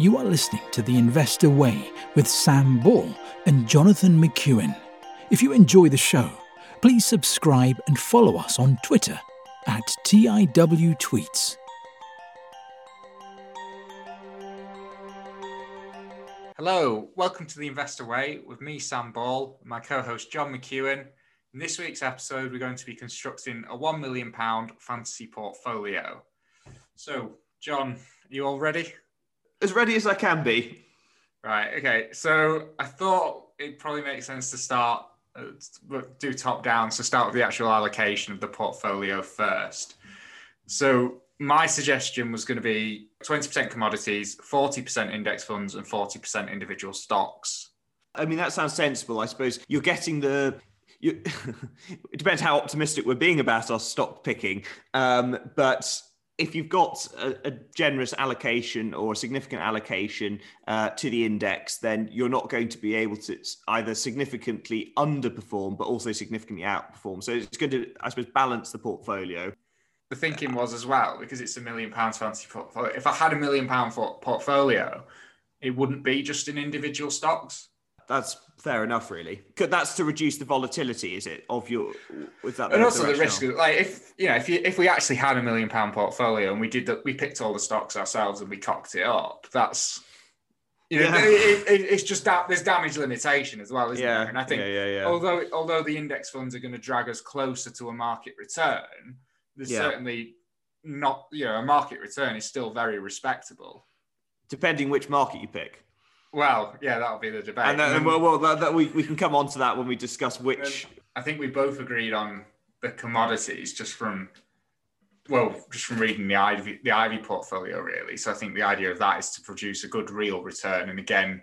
You are listening to The Investor Way with Sam Ball and Jonathan McEwen. If you enjoy the show, please subscribe and follow us on Twitter at TIW Tweets. Hello, welcome to the Investor Way with me, Sam Ball, my co host, John McEwen. In this week's episode, we're going to be constructing a £1 million fantasy portfolio. So, John, you all ready? As ready as I can be. Right. Okay. So I thought it probably makes sense to start uh, do top down. So start with the actual allocation of the portfolio first. So my suggestion was going to be 20% commodities, 40% index funds, and 40% individual stocks. I mean, that sounds sensible. I suppose you're getting the. You, it depends how optimistic we're being about our stock picking, um, but if you've got a, a, generous allocation or a significant allocation uh, to the index, then you're not going to be able to either significantly underperform, but also significantly outperform. So it's going to, I suppose, balance the portfolio. The thinking was as well, because it's a million pounds fancy portfolio. If I had a million pound portfolio, it wouldn't be just in individual stocks that's fair enough, really. That's to reduce the volatility, is it, of your with that? And also the risk, of, like if you know, if you if we actually had a million pound portfolio and we did that, we picked all the stocks ourselves and we cocked it up. That's you know, yeah. it, it, it's just that there's damage limitation as well, isn't yeah. there? And I think yeah, although although the index funds are going to drag us closer to a market return, there's certainly not you know a market return is still very respectable, depending which market you pick. Well, yeah, that'll be the debate. And, then, and well, well that, that we, we can come on to that when we discuss which. I think we both agreed on the commodities just from, well, just from reading the Ivy the Ivy portfolio really. So I think the idea of that is to produce a good real return, and again,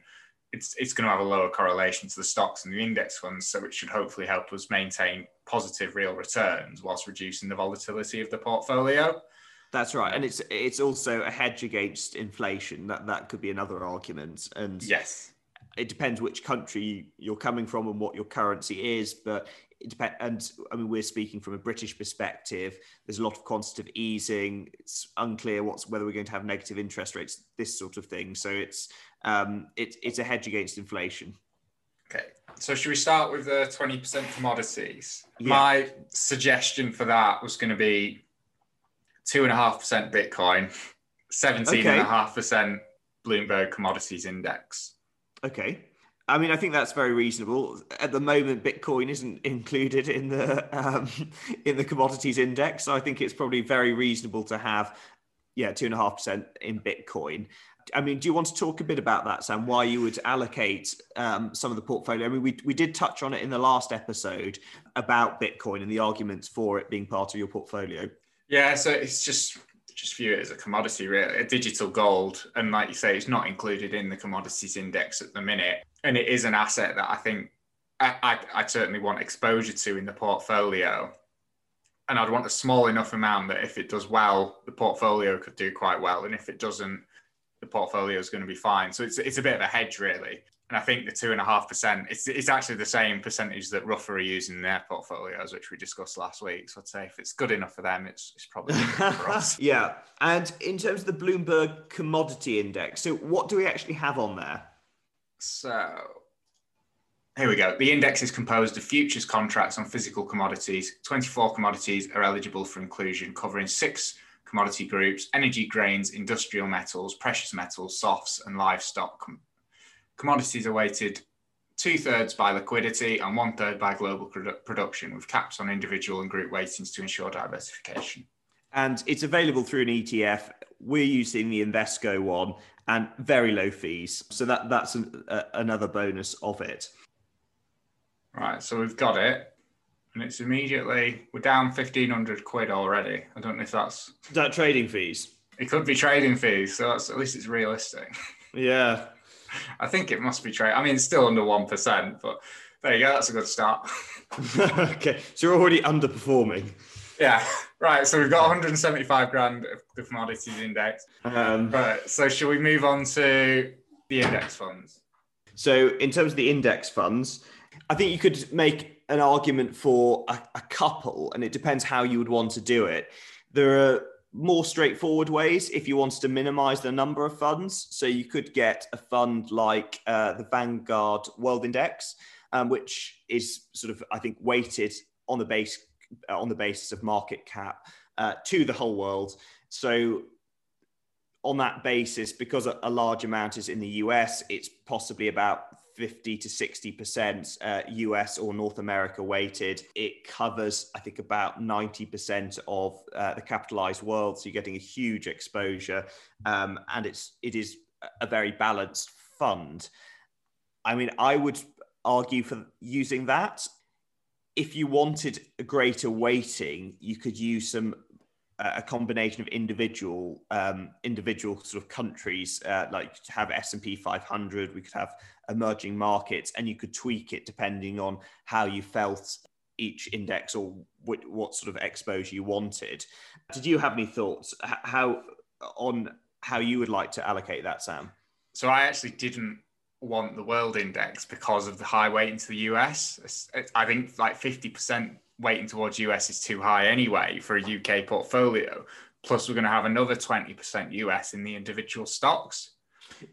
it's it's going to have a lower correlation to the stocks and the index funds, so it should hopefully help us maintain positive real returns whilst reducing the volatility of the portfolio. That's right, and it's it's also a hedge against inflation. That that could be another argument. And yes, it depends which country you're coming from and what your currency is. But it depends. And I mean, we're speaking from a British perspective. There's a lot of quantitative easing. It's unclear what's whether we're going to have negative interest rates, this sort of thing. So it's um, it, it's a hedge against inflation. Okay, so should we start with the twenty percent commodities? Yeah. My suggestion for that was going to be two and a half percent Bitcoin, seventeen and a half percent Bloomberg Commodities Index. Okay. I mean, I think that's very reasonable. At the moment, Bitcoin isn't included in the um, in the commodities index, so I think it's probably very reasonable to have, yeah, two and a half percent in Bitcoin. I mean, do you want to talk a bit about that, Sam? Why you would allocate um, some of the portfolio? I mean, we we did touch on it in the last episode about Bitcoin and the arguments for it being part of your portfolio. Yeah, so it's just just view it as a commodity, really, a digital gold. And like you say, it's not included in the commodities index at the minute. And it is an asset that I think I, I, I certainly want exposure to in the portfolio. And I'd want a small enough amount that if it does well, the portfolio could do quite well. And if it doesn't, the portfolio is going to be fine. So it's, it's a bit of a hedge, really. And I think the two and a half percent, it's it's actually the same percentage that Ruffer are using in their portfolios, which we discussed last week. So I'd say if it's good enough for them, it's it's probably for us. yeah. And in terms of the Bloomberg Commodity Index, so what do we actually have on there? So here we go. The index is composed of futures contracts on physical commodities. 24 commodities are eligible for inclusion, covering six commodity groups energy, grains, industrial metals, precious metals, softs, and livestock Commodities are weighted two thirds by liquidity and one third by global produ- production, with caps on individual and group weightings to ensure diversification. And it's available through an ETF. We're using the Invesco one and very low fees. So that that's an, another bonus of it. Right. So we've got it. And it's immediately, we're down 1500 quid already. I don't know if that's. Is that trading fees? It could be trading fees. So at least it's realistic. Yeah. I think it must be trade. I mean, it's still under one percent, but there you go. That's a good start. okay, so you're already underperforming. Yeah, right. So we've got 175 grand of the commodities index. Um, right. So should we move on to the index funds? So in terms of the index funds, I think you could make an argument for a, a couple, and it depends how you would want to do it. There are more straightforward ways if you wanted to minimize the number of funds. So you could get a fund like uh, the Vanguard World Index, um, which is sort of, I think, weighted on the base uh, on the basis of market cap uh, to the whole world. So on that basis, because a, a large amount is in the US, it's possibly about 50 to 60% uh, US or North America weighted. It covers, I think, about 90% of uh, the capitalized world. So you're getting a huge exposure. Um, and it's, it is a very balanced fund. I mean, I would argue for using that. If you wanted a greater weighting, you could use some a combination of individual um, individual sort of countries uh, like to have S&P 500 we could have emerging markets and you could tweak it depending on how you felt each index or what, what sort of exposure you wanted. Did you have any thoughts how on how you would like to allocate that sam? So i actually didn't want the world index because of the high weighting to the us i think like 50% weighting towards US is too high anyway for a UK portfolio. Plus, we're going to have another 20% US in the individual stocks.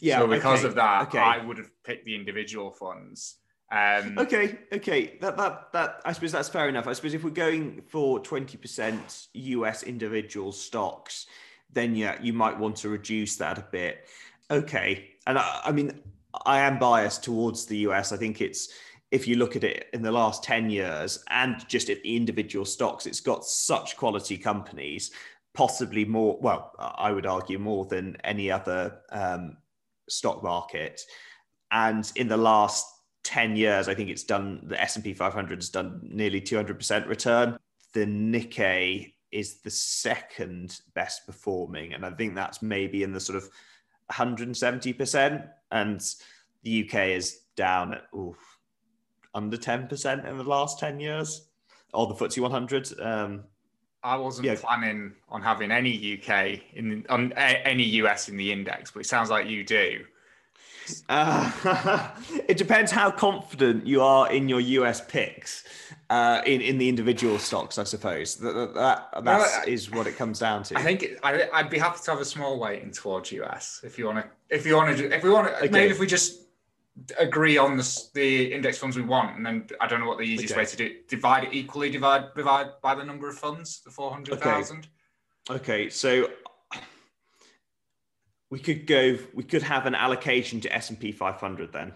Yeah. So because okay, of that, okay. I would have picked the individual funds. Um, okay, okay, that that that I suppose that's fair enough. I suppose if we're going for twenty percent US individual stocks, then yeah, you might want to reduce that a bit. Okay, and I, I mean, I am biased towards the US. I think it's if you look at it in the last 10 years and just at the individual stocks, it's got such quality companies, possibly more, well, I would argue more than any other um, stock market. And in the last 10 years, I think it's done, the S&P 500 has done nearly 200% return. The Nikkei is the second best performing. And I think that's maybe in the sort of 170%. And the UK is down at, oof, under 10% in the last 10 years, or the FTSE 100. Um, I wasn't yeah. planning on having any UK in on any US in the index, but it sounds like you do. Uh, it depends how confident you are in your US picks uh, in in the individual stocks, I suppose. That that, that is what it comes down to. I think it, I, would be happy to have a small weighting towards US if you want to. If you want to, if we want to, okay. maybe if we just agree on the, the index funds we want, and then I don't know what the easiest okay. way to do it. Divide it equally, divide divide by the number of funds, the four hundred thousand. Okay. okay, so we could go. We could have an allocation to S and P five hundred then.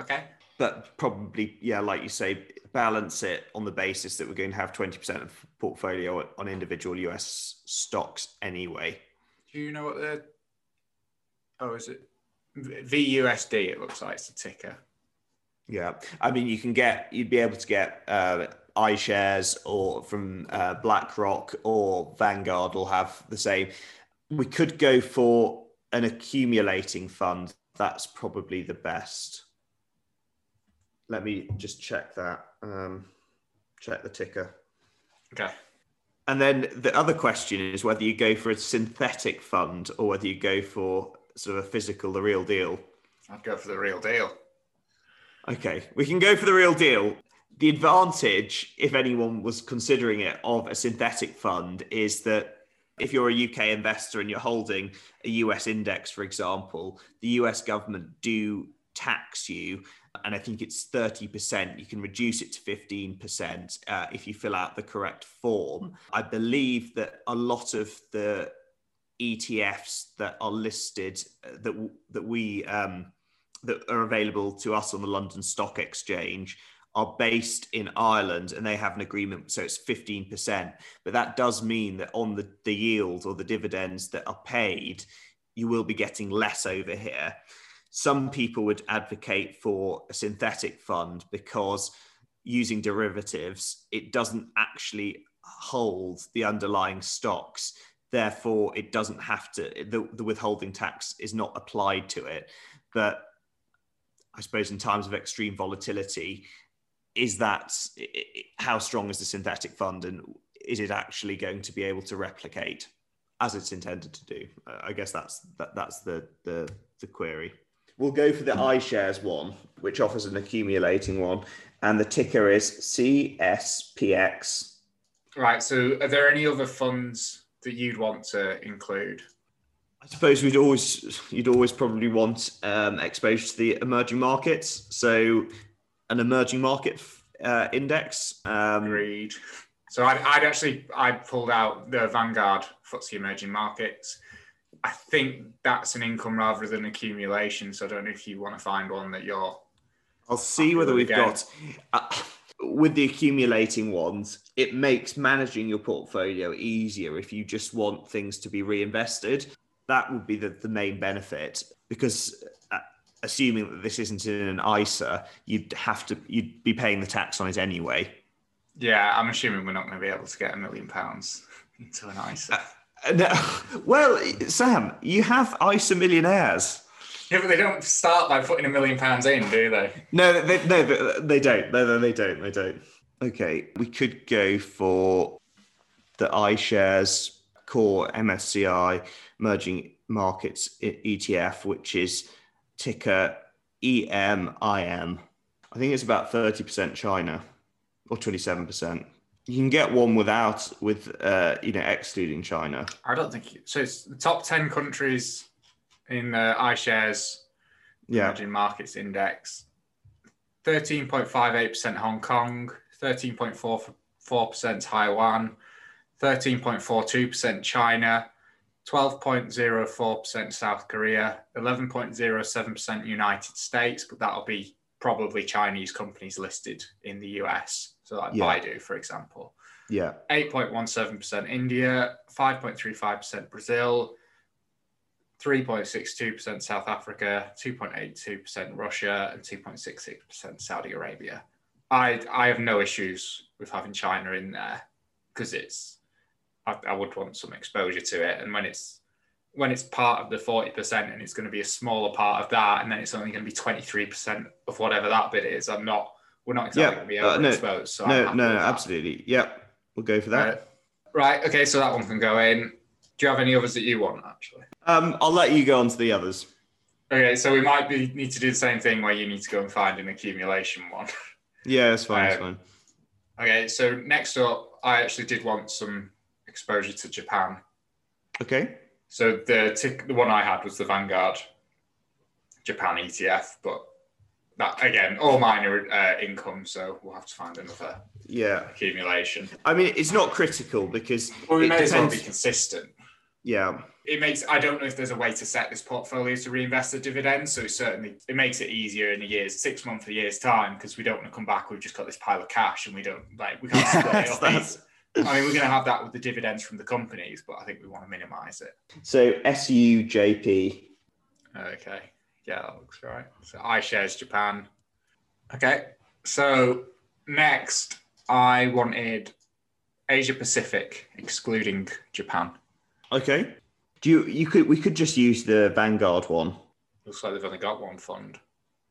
Okay. But probably, yeah, like you say, balance it on the basis that we're going to have twenty percent of portfolio on individual US stocks anyway. Do you know what the? Oh, is it VUSD, it looks like it's a ticker. Yeah, I mean, you can get, you'd be able to get uh, iShares or from uh, BlackRock or Vanguard will have the same. We could go for an accumulating fund. That's probably the best. Let me just check that. Um, check the ticker. Okay. And then the other question is whether you go for a synthetic fund or whether you go for sort of a physical, the real deal? I'd go for the real deal. Okay, we can go for the real deal. The advantage, if anyone was considering it, of a synthetic fund is that if you're a UK investor and you're holding a US index, for example, the US government do tax you. And I think it's 30%. You can reduce it to 15% uh, if you fill out the correct form. I believe that a lot of the ETFs that are listed uh, that that we um, that are available to us on the London Stock Exchange are based in Ireland and they have an agreement, so it's 15%. But that does mean that on the, the yield or the dividends that are paid, you will be getting less over here. Some people would advocate for a synthetic fund because using derivatives, it doesn't actually hold the underlying stocks therefore it doesn't have to the, the withholding tax is not applied to it. But i suppose in times of extreme volatility is that how strong is the synthetic fund and is it actually going to be able to replicate as it's intended to do? I guess that's that, that's the, the the query. We'll go for the iShares one which offers an accumulating one and the ticker is cspx right so are there any other funds that you'd want to include? I suppose we'd always you'd always probably want um, exposure to the emerging markets. So an emerging market uh, index. Um, Agreed. So I'd, I'd actually I pulled out the Vanguard FTSE Emerging Markets. I think that's an income rather than accumulation. So I don't know if you want to find one that you're. I'll see whether we've Again. got uh, with the accumulating ones. It makes managing your portfolio easier if you just want things to be reinvested. That would be the, the main benefit because. Uh, Assuming that this isn't in an ISA, you'd have to you'd be paying the tax on it anyway. Yeah, I'm assuming we're not going to be able to get a million pounds into an ISA. Uh, No, well, Sam, you have ISA millionaires. Yeah, but they don't start by putting a million pounds in, do they? No, they, no, they- don't. No, no, they don't. They don't. Okay, we could go for the iShares core MSCI emerging markets ETF, which is ticker EMIM. I think it's about 30% China or 27%. You can get one without, with, uh, you know, excluding China. I don't think so. It's the top 10 countries in the iShares Yeah. Emerging Markets Index 13.58% Hong Kong, 13.44% Taiwan, 13.42% China, 12.04% South Korea, 11.07% United States, but that'll be probably Chinese companies listed in the US. So, like Yeah. Baidu, for example. Yeah. 8.17% India, 5.35% Brazil, 3.62% South Africa, 2.82% Russia, and 2.66% Saudi Arabia. I I have no issues with having China in there because it's I, I would want some exposure to it, and when it's when it's part of the 40% and it's going to be a smaller part of that, and then it's only going to be 23% of whatever that bit is, I'm not. We're not exactly Yeah, going to be uh, no, overexposed. so No, no, no, absolutely. Yep. We'll go for that. Uh, right. Okay. So that one can go in. Do you have any others that you want actually? Um, I'll let you go on to the others. Okay. So we might be, need to do the same thing where you need to go and find an accumulation one. Yeah, that's fine. That's Um, fine. okay. So next up, I actually did want some exposure to Japan. Okay. So the tick, the one I had was the Vanguard Japan ETF, but that again, all mine are uh, income, so we'll have to find another Yeah. accumulation. I mean, it's not critical because Well, we it may as well be consistent. Yeah. it makes I don't know if there's a way to set this portfolio to reinvest the dividends. So it certainly it makes it easier in a year's six month a year's time because we don't want to come back. We've just got this pile of cash and we don't like we can't split it up. I mean, we're going to have that with the dividends from the companies, but I think we want to minimize it. So SUJP. Okay, yeah, that looks right. So iShares Japan. Okay, so next I wanted Asia Pacific, excluding Japan. Okay. Do you you could we could just use the Vanguard one. Looks like they've only got one fund.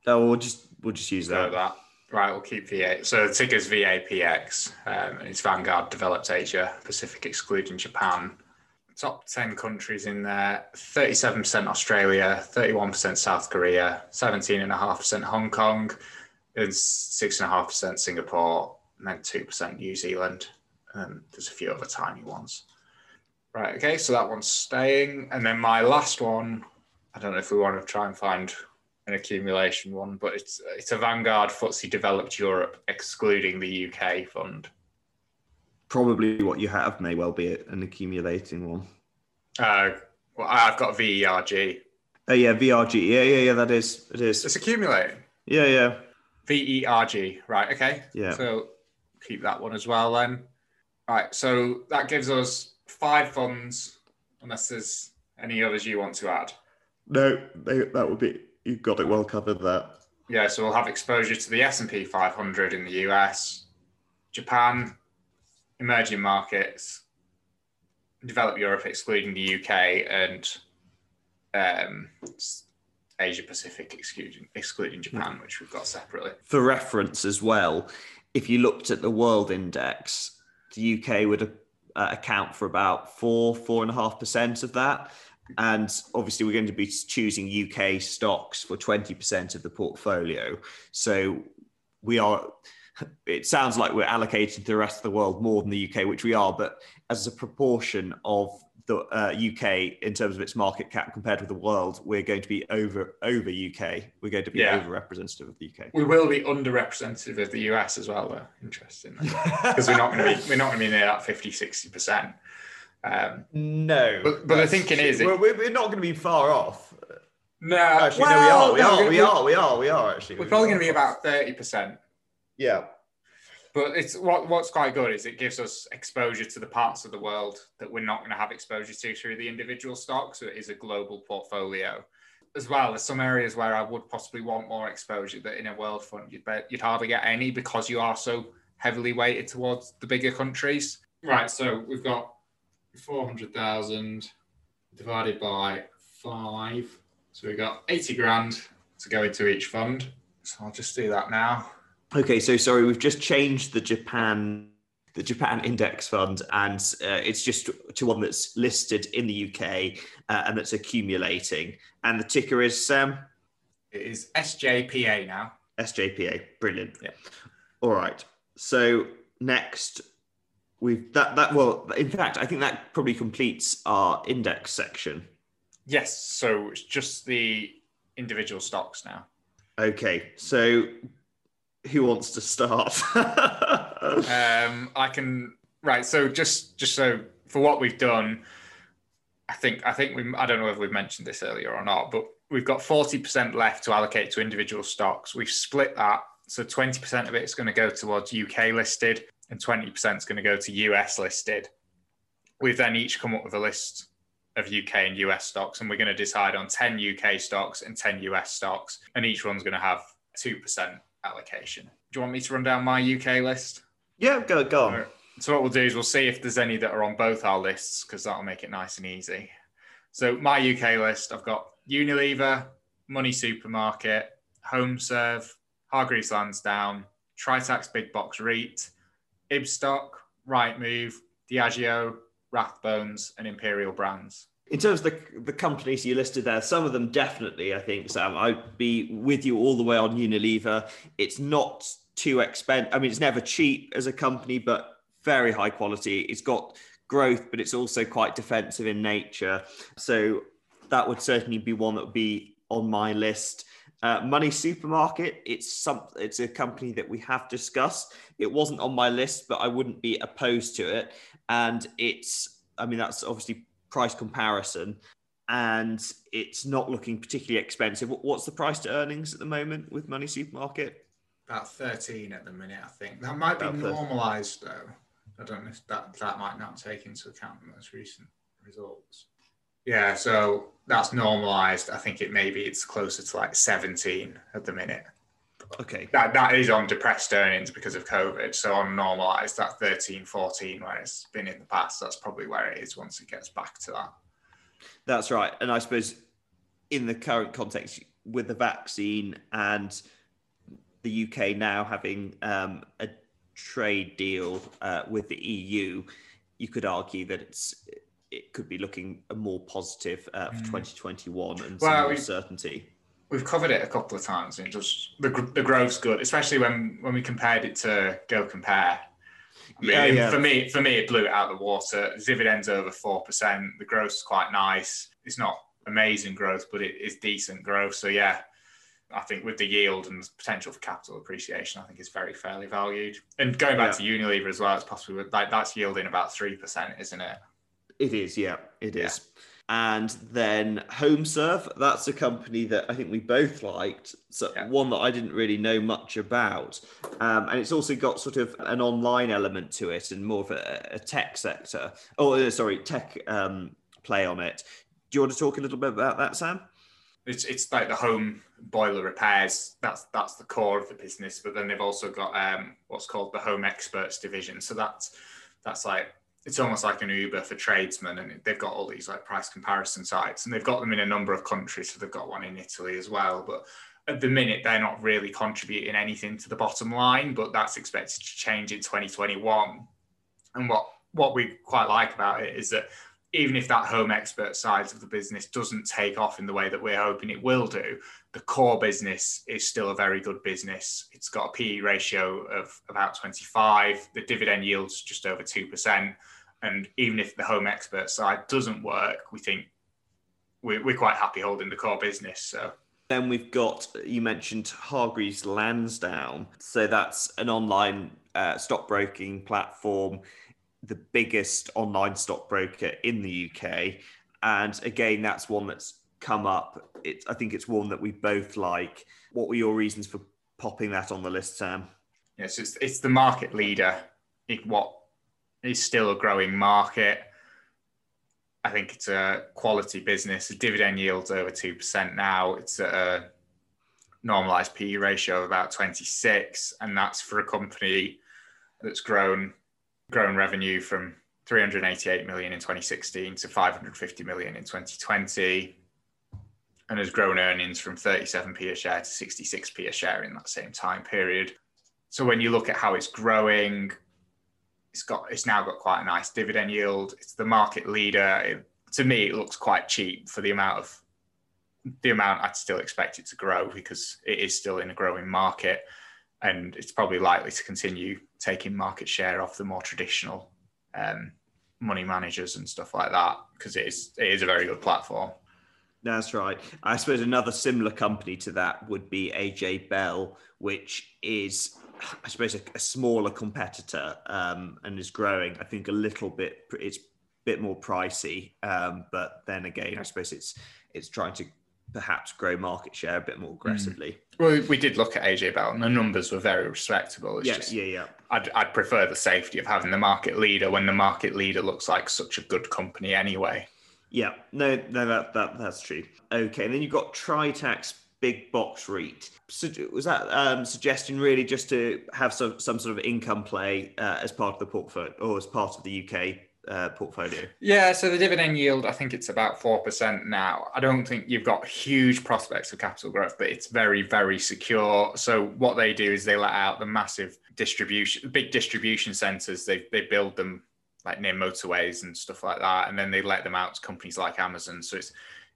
Oh, we'll just we'll just use that. that. Right, we'll keep VA. So the ticker's VAPX, um, and it's Vanguard Developed Asia Pacific, excluding Japan. Top 10 countries in there 37% Australia, 31% South Korea, 17.5% Hong Kong, and 6.5% Singapore, and then 2% New Zealand. And there's a few other tiny ones. Right, okay, so that one's staying. And then my last one, I don't know if we want to try and find an accumulation one, but it's it's a Vanguard FTSE Developed Europe, excluding the UK fund. Probably what you have may well be an accumulating one. Uh, well, I've got VERG. Oh yeah, VRG. Yeah, yeah, yeah. That is it is. It's accumulating. Yeah, yeah, VERG. Right. Okay. Yeah. So keep that one as well then. Right. So that gives us five funds, unless there's any others you want to add. No, they, that would be. You've got it well covered. there. Yeah, so we'll have exposure to the S&P 500 in the US, Japan, emerging markets, developed Europe excluding the UK, and um, Asia Pacific excluding, excluding Japan, which we've got separately. For reference as well, if you looked at the world index, the UK would uh, account for about four, four and a half percent of that. And obviously, we're going to be choosing UK stocks for 20% of the portfolio. So we are, it sounds like we're allocating to the rest of the world more than the UK, which we are, but as a proportion of the uh, UK in terms of its market cap compared with the world, we're going to be over over UK. We're going to be Yeah. over representative of the UK. We will be underrepresentative of the US as well, though. Interesting, because we're not going to be we're not going to be near that 50, 60 percent. Um, No, But- but the thinking is it- we're, we're not going to be far off. no, Actually, well, no, we are. We are. We are. We are. We are. Actually, We're probably going to be about thirty percent. Yeah. But it's what what's quite good is it gives us exposure to the parts of the world that we're not going to have exposure to through the individual stocks. So it is a global portfolio. As well, there's some areas where I would possibly want more exposure that in a world fund you'd bet you'd hardly get any because you are so heavily weighted towards the bigger countries. Right, so we've got four hundred thousand divided by five. So we've got eighty grand to go into each fund. So I'll just do that now. Okay, so sorry, we've just changed the Japan the Japan Index Fund, and uh, it's just to one that's listed in the UK uh, and that's accumulating. And the ticker is Sam It is SJPA now. SJPA. Brilliant. Yeah. All right. So next, we've that that well, in fact, I think that probably completes our index section. Yes, so it's just the individual stocks now. Okay, so who wants to start? Um, I can right. So just just so for what we've done, I think I think we I don't know if we've mentioned this earlier or not, but we've got forty percent left to allocate to individual stocks. We've split that, so twenty percent of it is going to go towards UK listed, and twenty percent is going to go to US listed. We've then each come up with a list of UK and US stocks, and we're going to decide on ten UK stocks and ten US stocks, and each one's going to have two percent allocation. Do you want me to run down my UK list? yeah, go go on. So what we'll do is we'll see if there's any that are on both our lists because that'll make it nice and easy. So my UK list, I've got Unilever, Money Supermarket, HomeServe, Hargreaves Lansdown, Tritax Big Box REIT, Ibstock, Rightmove, Diageo, Rathbones, and Imperial Brands. In terms of the, the companies you listed there, some of them definitely, I think, Sam, I'd be with you all the way on Unilever. It's not too expensive. I mean, it's never cheap as a company, but very high quality. It's got growth, but it's also quite defensive in nature. So that would certainly be one that would be on my list. Uh, Money Supermarket, it's some, it's a company that we have discussed. It wasn't on my list, but I wouldn't be opposed to it. And it's, I mean, that's obviously price comparison and it's not looking particularly expensive. What's the price to earnings at the moment with Money Supermarket? About 13 at the minute, I think. That might be About 13. normalized though. I don't know if that, that might not take into account the most recent results. Yeah, so that's normalized. I think it maybe it's closer to like 17 at the minute. Okay. That that is on depressed earnings because of COVID. So on normalized, that 13, 14 where it's been in the past, that's probably where it is once it gets back to that. That's right. And I suppose in the current context with the vaccine and the UK now having um, a trade deal uh, with the EU, you could argue that it's it could be looking more positive uh, for 2021 and some Well, more we- certainty. We've covered it a couple of times, and just the, the growth's good, especially when when we compared it to Go Compare. I mean, Yeah, yeah. For me, for me, it blew it out of the water. Dividends over four percent. The growth's quite nice. It's not amazing growth, but it is decent growth. So yeah, I think with the yield and the potential for capital appreciation, I think it's very fairly valued. And going back to Unilever as well, it's possibly like that's yielding about three percent, isn't it? It is, yeah, it is. And then HomeServe, that's a company that I think we both liked. So Yeah. one that I didn't really know much about. Um, and it's also got sort of an online element to it and more of a, a tech sector. Oh, uh, sorry, tech um, play on it. Do you want to talk a little bit about that, Sam? It's it's like the home boiler repairs. That's that's the core of the business. But then they've also got um, what's called the home experts division. So that's that's like it's almost like an Uber for tradesmen, and they've got all these like price comparison sites, and they've got them in a number of countries. So they've got one in Italy as well. But at the minute, they're not really contributing anything to the bottom line. But that's expected to change in 2021. And what what we quite like about it is that even if that home expert side of the business doesn't take off in the way that we're hoping it will do, the core business is still a very good business. It's got a PE ratio of about 25. The dividend yield's just over 2%. And even if the home expert side doesn't work, we think we're, quite happy holding the core business. So then we've got, you mentioned Hargreaves Lansdown. So that's an online uh, stockbroking platform the biggest online stockbroker in the UK. And again, that's one that's come up. It's, I think it's one that we both like. What were your reasons for popping that on the list, Sam? Yes, it's, it's the market leader in what is still a growing market. I think it's a quality business. The dividend yield's over 2% now. It's a normalized PE ratio of about 26. And that's for a company that's grown grown revenue from 388 million in 2016 to 550 million in 2020 and has grown earnings from 37p a share to 66p a share in that same time period. So when you look at how it's growing, it's got it's now got quite a nice dividend yield. It's the market leader. It, to me, it looks quite cheap for the amount of the amount I'd still expect it to grow because it is still in a growing market and it's probably likely to continue taking market share off the more traditional um, money managers and stuff like that because it is it is a very good platform. That's right. I suppose another similar company to that would be AJ Bell, which is, I suppose, a, a smaller competitor um, and is growing. I think a little bit. It's a bit more pricey, um, but then again, I suppose it's it's trying to perhaps grow market share a bit more aggressively. Mm. Well, we did look at AJ Bell, and the numbers were very respectable. It's yeah, just, yeah, yeah. I'd, I'd prefer the safety of having the market leader when the market leader looks like such a good company anyway. Yeah, no, no, that, that that's true. Okay, and then you've got Tritax Big Box REIT. So was that um, suggesting really just to have some some sort of income play uh, as part of the portfolio or as part of the UK uh, portfolio? Yeah, so the dividend yield, I think it's about 4% now. I don't think you've got huge prospects of capital growth, but it's very, very secure. So what they do is they let out the massive distribution, big distribution centers. They, they build them like near motorways and stuff like that. And then they let them out to companies like Amazon. So it's,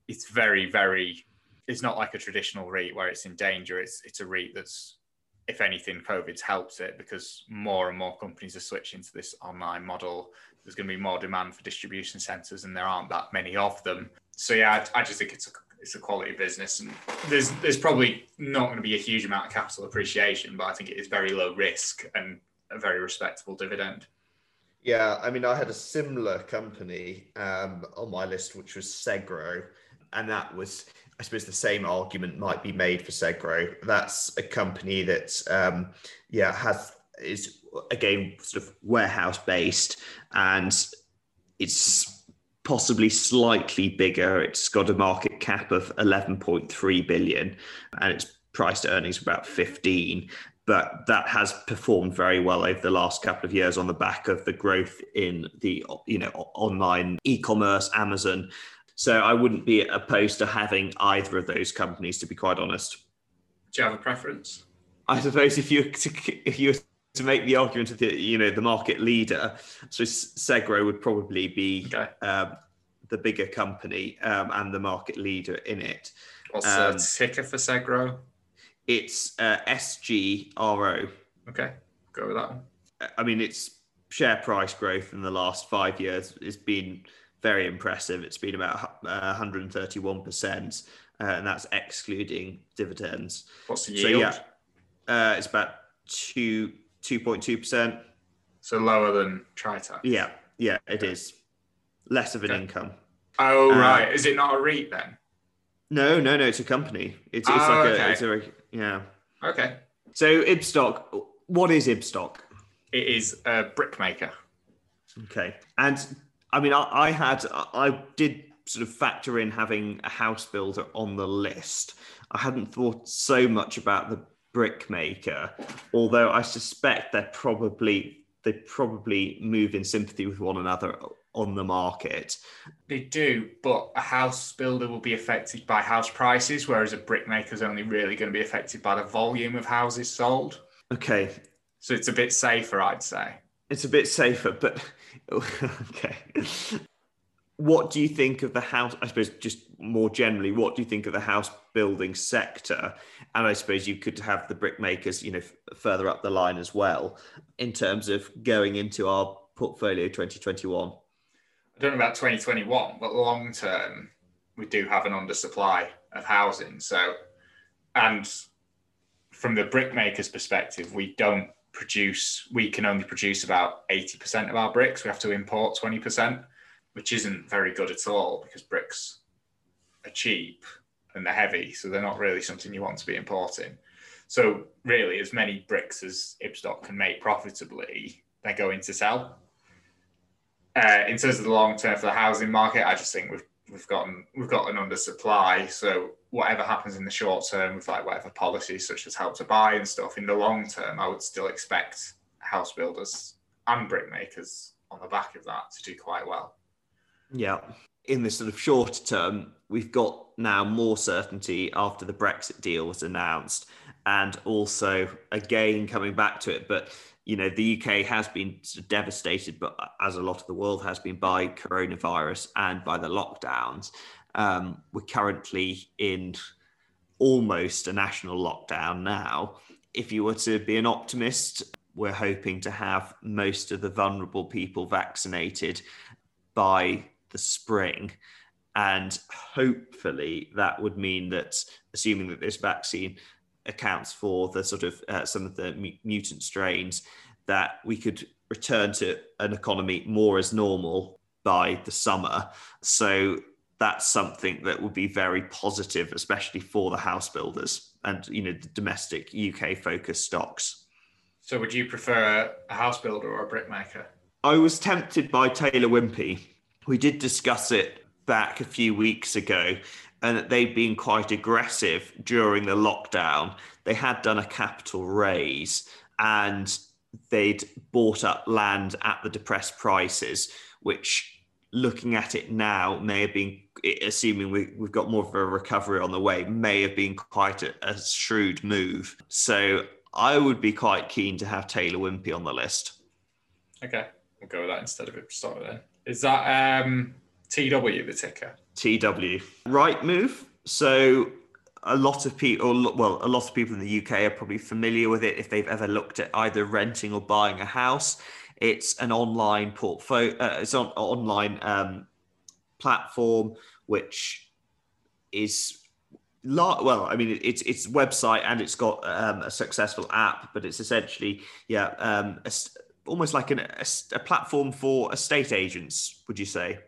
it's very, very, it's not like a traditional REIT where it's in danger. It's, it's a REIT that's if anything, COVID's helped it because more and more companies are switching to this online model there's going to be more demand for distribution centers and there aren't that many of them so yeah i, I just think it's a it's a quality business and there's there's probably not going to be a huge amount of capital appreciation but i think it is very low risk and a very respectable dividend yeah i mean i had a similar company um, on my list which was segro and that was I suppose the same argument might be made for Segro. That's a company that, um, yeah, has is again sort of warehouse based and it's possibly slightly bigger. It's got a market cap of 11.3 billion and its priced earnings about 15. But that has performed very well over the last couple of years on the back of the growth in the you know online e-commerce, Amazon. So I wouldn't be opposed to having either of those companies, to be quite honest. Do you have a preference? I suppose if you if you to make the argument of the you know the market leader, so Segro would probably be okay. um, the bigger company um, and the market leader in it. What's um, the ticker for Segro? It's uh, SGRO. Okay, go with that one. I mean, its share price growth in the last five years has been very impressive. It's been about uh, 131%, uh, and that's excluding dividends. What's the yield? So, yeah, uh, it's about two 2.2%. So lower than Tritax. Yeah, yeah, it okay. is Less of an okay. income. Oh, uh, right. Is it not a REIT then? No, no, no. It's a company. It's, it's oh, like okay. a, it's a, yeah. Okay. So Ibstock, what is Ibstock? It is a brickmaker. Okay. And I mean, I, I had, I did sort of factor in having a house builder on the list. I hadn't thought so much about the brickmaker, although I suspect they're probably they probably move in sympathy with one another on the market. They do, but a house builder will be affected by house prices, whereas a brickmaker is only really going to be affected by the volume of houses sold. Okay. So it's a bit safer, I'd say. It's a bit safer, but okay. What do you think of the house? I suppose just more generally, what do you think of the house building sector? And I suppose you could have the brickmakers, you know, f- further up the line as well in terms of going into our portfolio 2021. I don't know about 2021, but long term, we do have an undersupply of housing. So, and from the brickmaker's perspective, we don't produce, we can only produce about 80% of our bricks. We have to import 20%, which isn't very good at all because bricks are cheap and they're heavy. So they're not really something you want to be importing. So, really, as many bricks as Ibstock can make profitably, they're going to sell. Uh, in terms of the long term for the housing market, I just think we've we've gotten we've got an undersupply. So whatever happens in the short term with like whatever policies such as help to buy and stuff, in the long term, I would still expect house builders and brickmakers on the back of that to do quite well. Yeah. In the sort of short term, we've got now more certainty after the Brexit deal was announced, and also again coming back to it, but you know the UK has been devastated, but as a lot of the world has been by coronavirus and by the lockdowns. Um, we're currently in almost a national lockdown now. If you were to be an optimist, we're hoping to have most of the vulnerable people vaccinated by the spring. And hopefully that would mean that, assuming that this vaccine accounts for the sort of uh, some of the mutant strains that we could return to an economy more as normal by the summer. So that's something that would be very positive, especially for the house builders and you know the domestic UK focused stocks. So would you prefer a house builder or a brickmaker? I was tempted by Taylor Wimpey. We did discuss it back a few weeks ago and that they'd been quite aggressive during the lockdown. They had done a capital raise and they'd bought up land at the depressed prices, which looking at it now may have been, assuming we, have got more of a recovery on the way, may have been quite a, a shrewd move. So I would be quite keen to have Taylor Wimpey on the list. Okay, we'll go with that instead of it. Ibstock then. Is that um, TW the ticker? TW. Rightmove. So a lot of people, well, a lot of people in the UK are probably familiar with it if they've ever looked at either renting or buying a house. It's an online portfolio. Uh, it's an online um, platform which is well i mean it's it's website and it's got um, a successful app but it's essentially yeah um, a, almost like an, a, a platform for estate agents would you say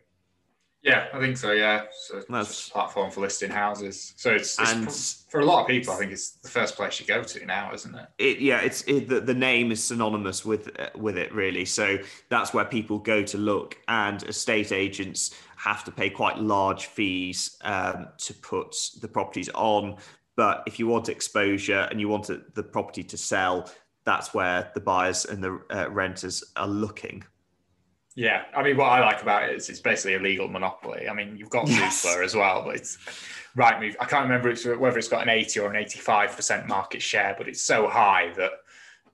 yeah, I think so. Yeah, so that's a platform for listing houses. So it's, it's and for, for, a lot of people, I think it's the first place you go to now, isn't it? It yeah, it's it, the, the name is synonymous with uh, with it really. So that's where people go to look, and estate agents have to pay quite large fees um, to put the properties on. But if you want exposure and you want the property to sell, that's where the buyers and the uh, renters are looking. Yeah, I mean, what I like about it is it's basically a legal monopoly. I mean, you've got yes. as well, but it's Rightmove. I can't remember whether it's got an 80 or an 85% market share, but it's so high that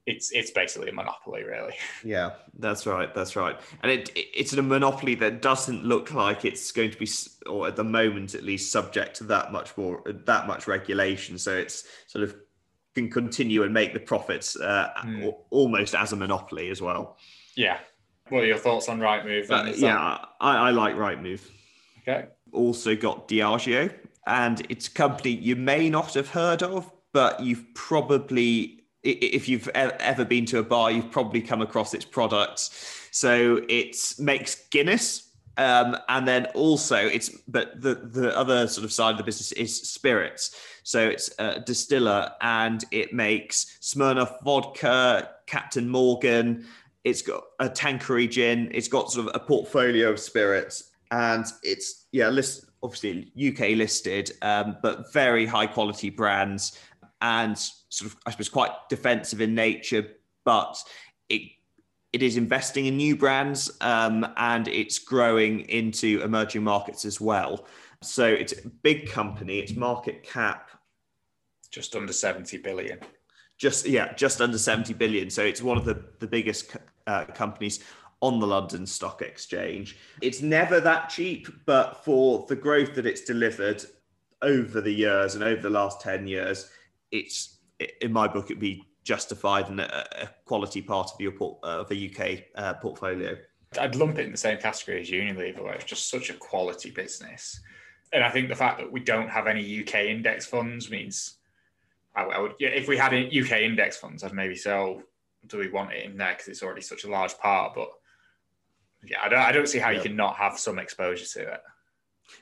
it's it's basically a monopoly, really. Yeah, that's right. That's right. And it, it it's a monopoly that doesn't look like it's going to be, or at the moment at least, subject to that much more that much regulation. So it's sort of can continue and make the profits uh, mm. almost as a monopoly as well. Yeah, what are your thoughts on Rightmove? Uh, yeah, I, I like Rightmove. Okay. Also got Diageo, and it's a company you may not have heard of, but you've probably, if you've ever been to a bar, you've probably come across its products. So it makes Guinness, um, and then also it's but the the other sort of side of the business is spirits. So it's a distiller, and it makes Smirnoff vodka, Captain Morgan, it's got a Tanqueray gin. It's got sort of a portfolio of spirits, and it's yeah, list obviously UK listed, um, but very high quality brands, and sort of I suppose quite defensive in nature, but it it is investing in new brands um, and it's growing into emerging markets as well. So it's a big company. Its market cap just under 70 billion just yeah just under 70 billion so it's one of the the biggest uh, companies on the London Stock Exchange. It's never that cheap, but for the growth that it's delivered over the years and over the last 10 years, it's in my book, it'd be justified and a, a quality part of your port, uh, of a UK uh, portfolio. I'd lump it in the same category as Unilever, where it's just such a quality business. And I think the fact that we don't have any UK index funds means I, I would, yeah, if we had UK index funds, I'd maybe oh, do we want it in there because it's already such a large part? But yeah, I don't, I don't see how yeah. you can not have some exposure to it.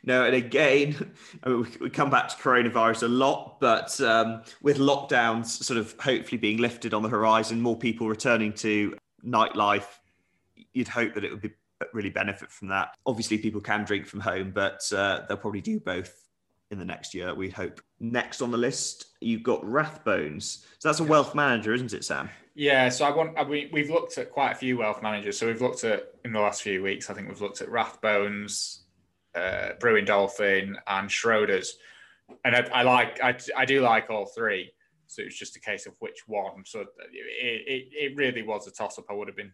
No, and again, I mean, we come back to coronavirus a lot, but um, with lockdowns sort of hopefully being lifted on the horizon, more people returning to nightlife, you'd hope that it would be really benefit from that. Obviously, people can drink from home, but uh, they'll probably do both in the next year, we hope. Next on the list, you've got Rathbones. So that's a wealth manager, isn't it, Sam? Yeah. So I want. I mean, we've looked at quite a few wealth managers. So we've looked at in the last few weeks. I think we've looked at Rathbones, uh, Brewin Dolphin, and Schroders. And I, I like. I, I do like all three. So it was just a case of which one. So it, it, it really was a toss up. I would have been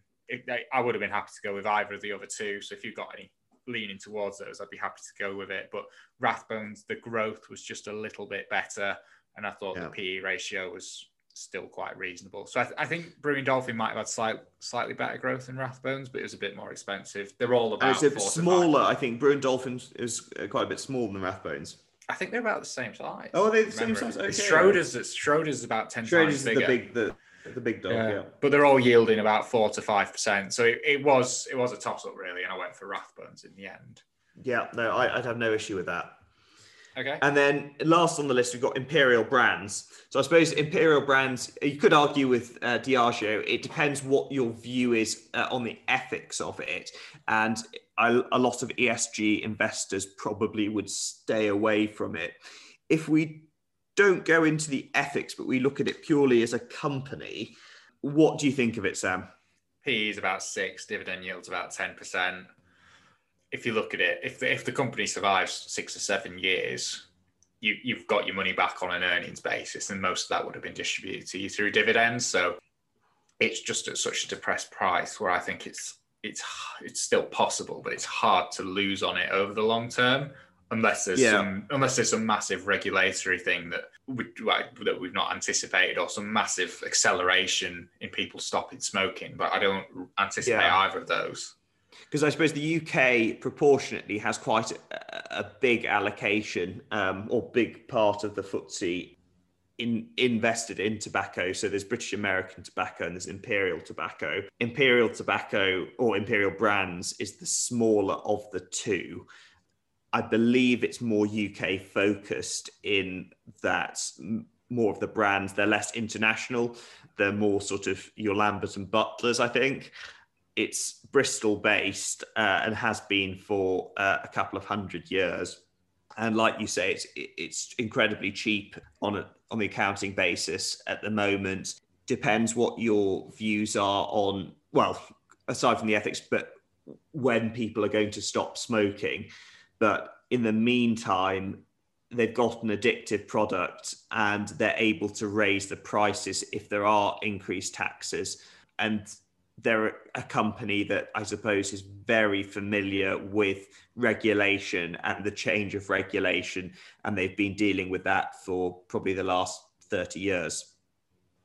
I would have been happy to go with either of the other two. So if you've got any leaning towards those, I'd be happy to go with it. But Rathbones, the growth was just a little bit better, and I thought yeah. the PE ratio was still quite reasonable. So I, th- I, think Brewin Dolphin might have had slight, slightly better growth than Rathbones, but it was a bit more expensive. They're all about. it's a bit smaller. I think Brewin Dolphin is uh, quite a bit smaller than Rathbones. I think they're about the same size. Oh, are they the same size? Okay. Schroders is about ten Schroders times bigger. the big, the the big dog. Yeah. yeah. but they're all yielding about four to five percent. So it, it, was it was a toss up really, and I went for Rathbones in the end. Yeah, no, I, would have no issue with that. Okay. And then last on the list, we've got Imperial Brands. So I suppose Imperial Brands, you could argue with uh, Diageo, it depends what your view is uh, on the ethics of it. And a, a lot of ESG investors probably would stay away from it. If we don't go into the ethics, but we look at it purely as a company, what do you think of it, Sam? PE is about six, dividend yield's about 10%. If you look at it, if the, if the company survives six or seven years, you, you've got your money back on an earnings basis, and most of that would have been distributed to you through dividends. So it's just at such a depressed price where I think it's it's it's still possible, but it's hard to lose on it over the long term unless there's yeah. some unless there's some massive regulatory thing that we that we've not anticipated or some massive acceleration in people stopping smoking. But I don't anticipate yeah. either of those. Because I suppose the UK proportionately has quite a, a big allocation um, or big part of the FTSE in, invested in tobacco. So there's British American tobacco and there's Imperial tobacco. Imperial tobacco or Imperial brands is the smaller of the two. I believe it's more UK focused in that more of the brands, they're less international. They're more sort of your Lambert and Butlers, I think. It's Bristol based uh, and has been for uh, a couple of hundred years. And like you say, it's it's incredibly cheap on a, on the accounting basis at the moment. Depends what your views are on. Well, aside from the ethics, but when people are going to stop smoking but in the meantime, they've got an addictive product and they're able to raise the prices if there are increased taxes. And they're a company that I suppose is very familiar with regulation and the change of regulation. And they've been dealing with that for probably the last 30 years.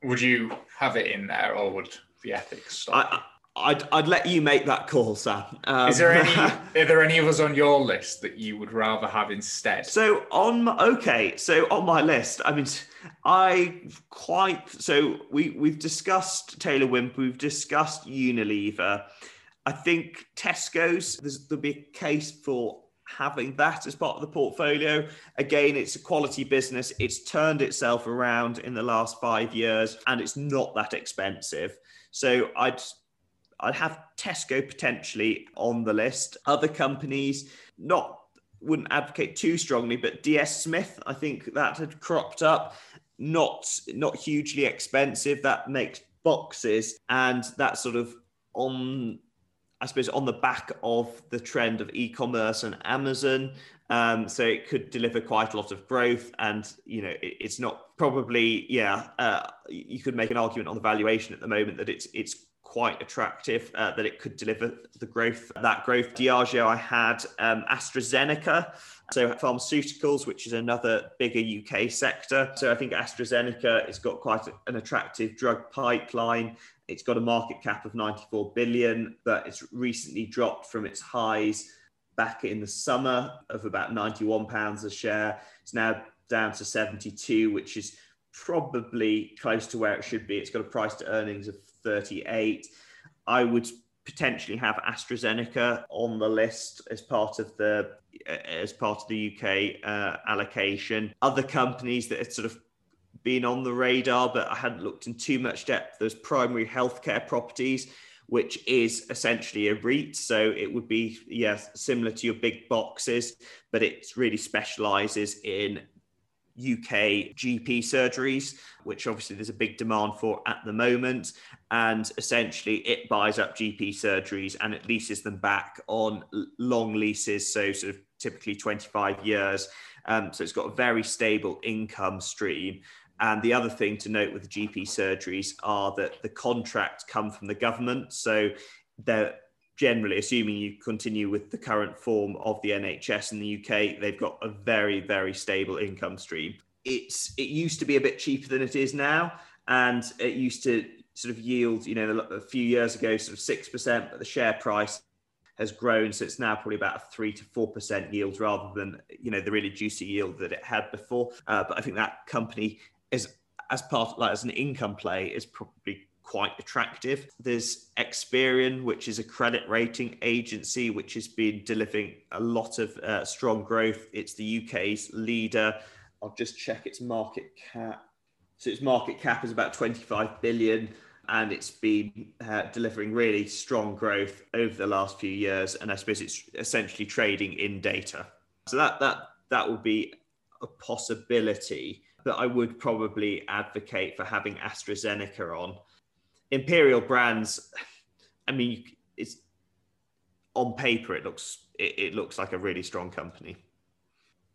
Would you have it in there or would the ethics stop? I'd, I'd let you make that call, Sam. Um, Is there any? are there any of us on your list that you would rather have instead? So on okay, so on my list, I mean, I quite so we we've discussed Taylor Wimp, we've discussed Unilever. I think Tesco's there'll be a case for having that as part of the portfolio. Again, it's a quality business. It's turned itself around in the last five years, and it's not that expensive. So I'd I'd have Tesco potentially on the list. Other companies, not wouldn't advocate too strongly, but DS Smith, I think that had cropped up. Not not hugely expensive. That makes boxes, and that sort of on I suppose on the back of the trend of e-commerce and Amazon. Um, so it could deliver quite a lot of growth, and you know it, it's not probably yeah. Uh, you could make an argument on the valuation at the moment that it's it's quite attractive uh, that it could deliver the growth, that growth. Diageo, I had um, AstraZeneca, so pharmaceuticals, which is another bigger UK sector. So I think AstraZeneca has got quite an attractive drug pipeline. It's got a market cap of 94 billion, but it's recently dropped from its highs back in the summer of about 91 pounds a share. It's now down to 72, which is probably close to where it should be. It's got a price to earnings of 38. I would potentially have AstraZeneca on the list as part of the as part of the UK uh, allocation. Other companies that have sort of been on the radar, but I hadn't looked in too much depth. There's primary healthcare properties, which is essentially a REIT. So it would be, yes, similar to your big boxes, but it really specializes in UK GP surgeries, which obviously there's a big demand for at the moment. And essentially, it buys up GP surgeries and it leases them back on long leases, so sort of typically 25 years. Um, so it's got a very stable income stream. And the other thing to note with GP surgeries are that the contracts come from the government. So they're generally, assuming you continue with the current form of the NHS in the UK, they've got a very, very stable income stream. It's it used to be a bit cheaper than it is now, and it used to sort of yield, you know, a few years ago, sort of six percent, but the share price has grown, so it's now probably about a three to four percent yield rather than you know the really juicy yield that it had before. Uh, but I think that company is as part like as an income play is probably quite attractive. There's Experian, which is a credit rating agency, which has been delivering a lot of uh, strong growth. It's the UK's leader. I'll just check its market cap. So its market cap is about 25 billion and it's been uh, delivering really strong growth over the last few years. And I suppose it's essentially trading in data. So that that that would be a possibility. But I would probably advocate for having AstraZeneca on Imperial Brands, I mean, it's on paper it looks it, it looks like a really strong company.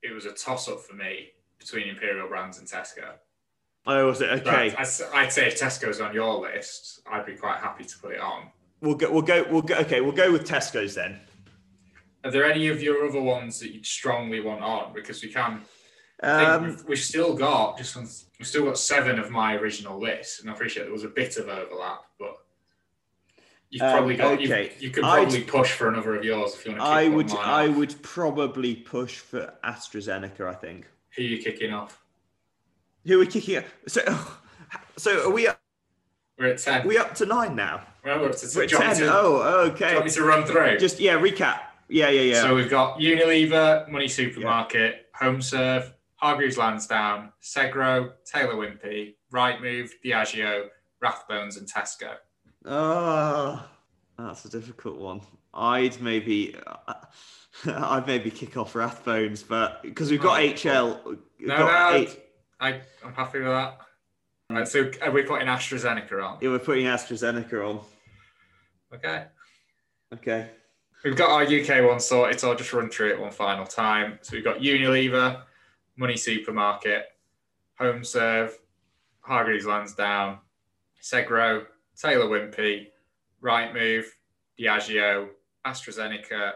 It was a toss up for me between Imperial Brands and Tesco. Oh, was it okay? I'd say if Tesco's on your list, I'd be quite happy to put it on. We'll go. We'll go. We'll go. Okay, we'll go with Tesco's then. Are there any of your other ones that you'd strongly want on? Because we can um, we've, we've, still got just we've still got seven of my original list, and I appreciate there was a bit of overlap, but you've um, probably got okay. you, you could probably I'd, push for another of yours if you want to. I would I off. would probably push for AstraZeneca. I think. Who are you kicking off? Who are we kicking off? So, so are we? Up, we're at ten. We up to nine now. Well, we're, to, we're ten. To, oh, okay. Do you want me to run through? Just yeah, recap. Yeah, yeah, yeah. So we've got Unilever, Money Supermarket, yeah. HomeServe, Hargreaves Lansdown, Segro, Taylor Wimpey, Rightmove, Diageo, Rathbones, and Tesco. Oh, that's a difficult one. I'd maybe, uh, I'd maybe kick off Rathbones, but because we've got oh, HL. We've no, got no, eight... I, I'm happy with that. Right, so are we putting AstraZeneca on? Yeah, we're putting AstraZeneca on. Okay. Okay. We've got our UK one sorted, so I'll just run through it one final time. So we've got Unilever, Money Supermarket, HomeServe, Hargreaves Lansdown, Segro, Taylor Wimpey, Rightmove, Diageo, AstraZeneca,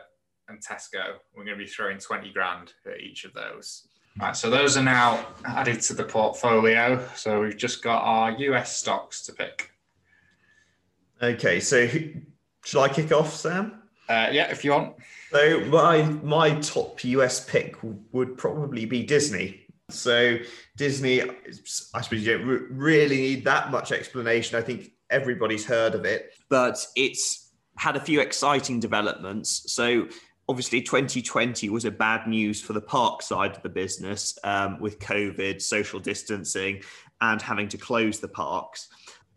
and Tesco. We're going to be throwing 20 grand at each of those. Right, so those are now added to the portfolio. So we've just got our US stocks to pick. Okay, so should I kick off, Sam? Uh, yeah, if you want. So my my top US pick would probably be Disney. So Disney, I suppose you don't really need that much explanation. I think everybody's heard of it, but it's had a few exciting developments. So obviously 2020 was a bad news for the park side of the business um, with covid social distancing and having to close the parks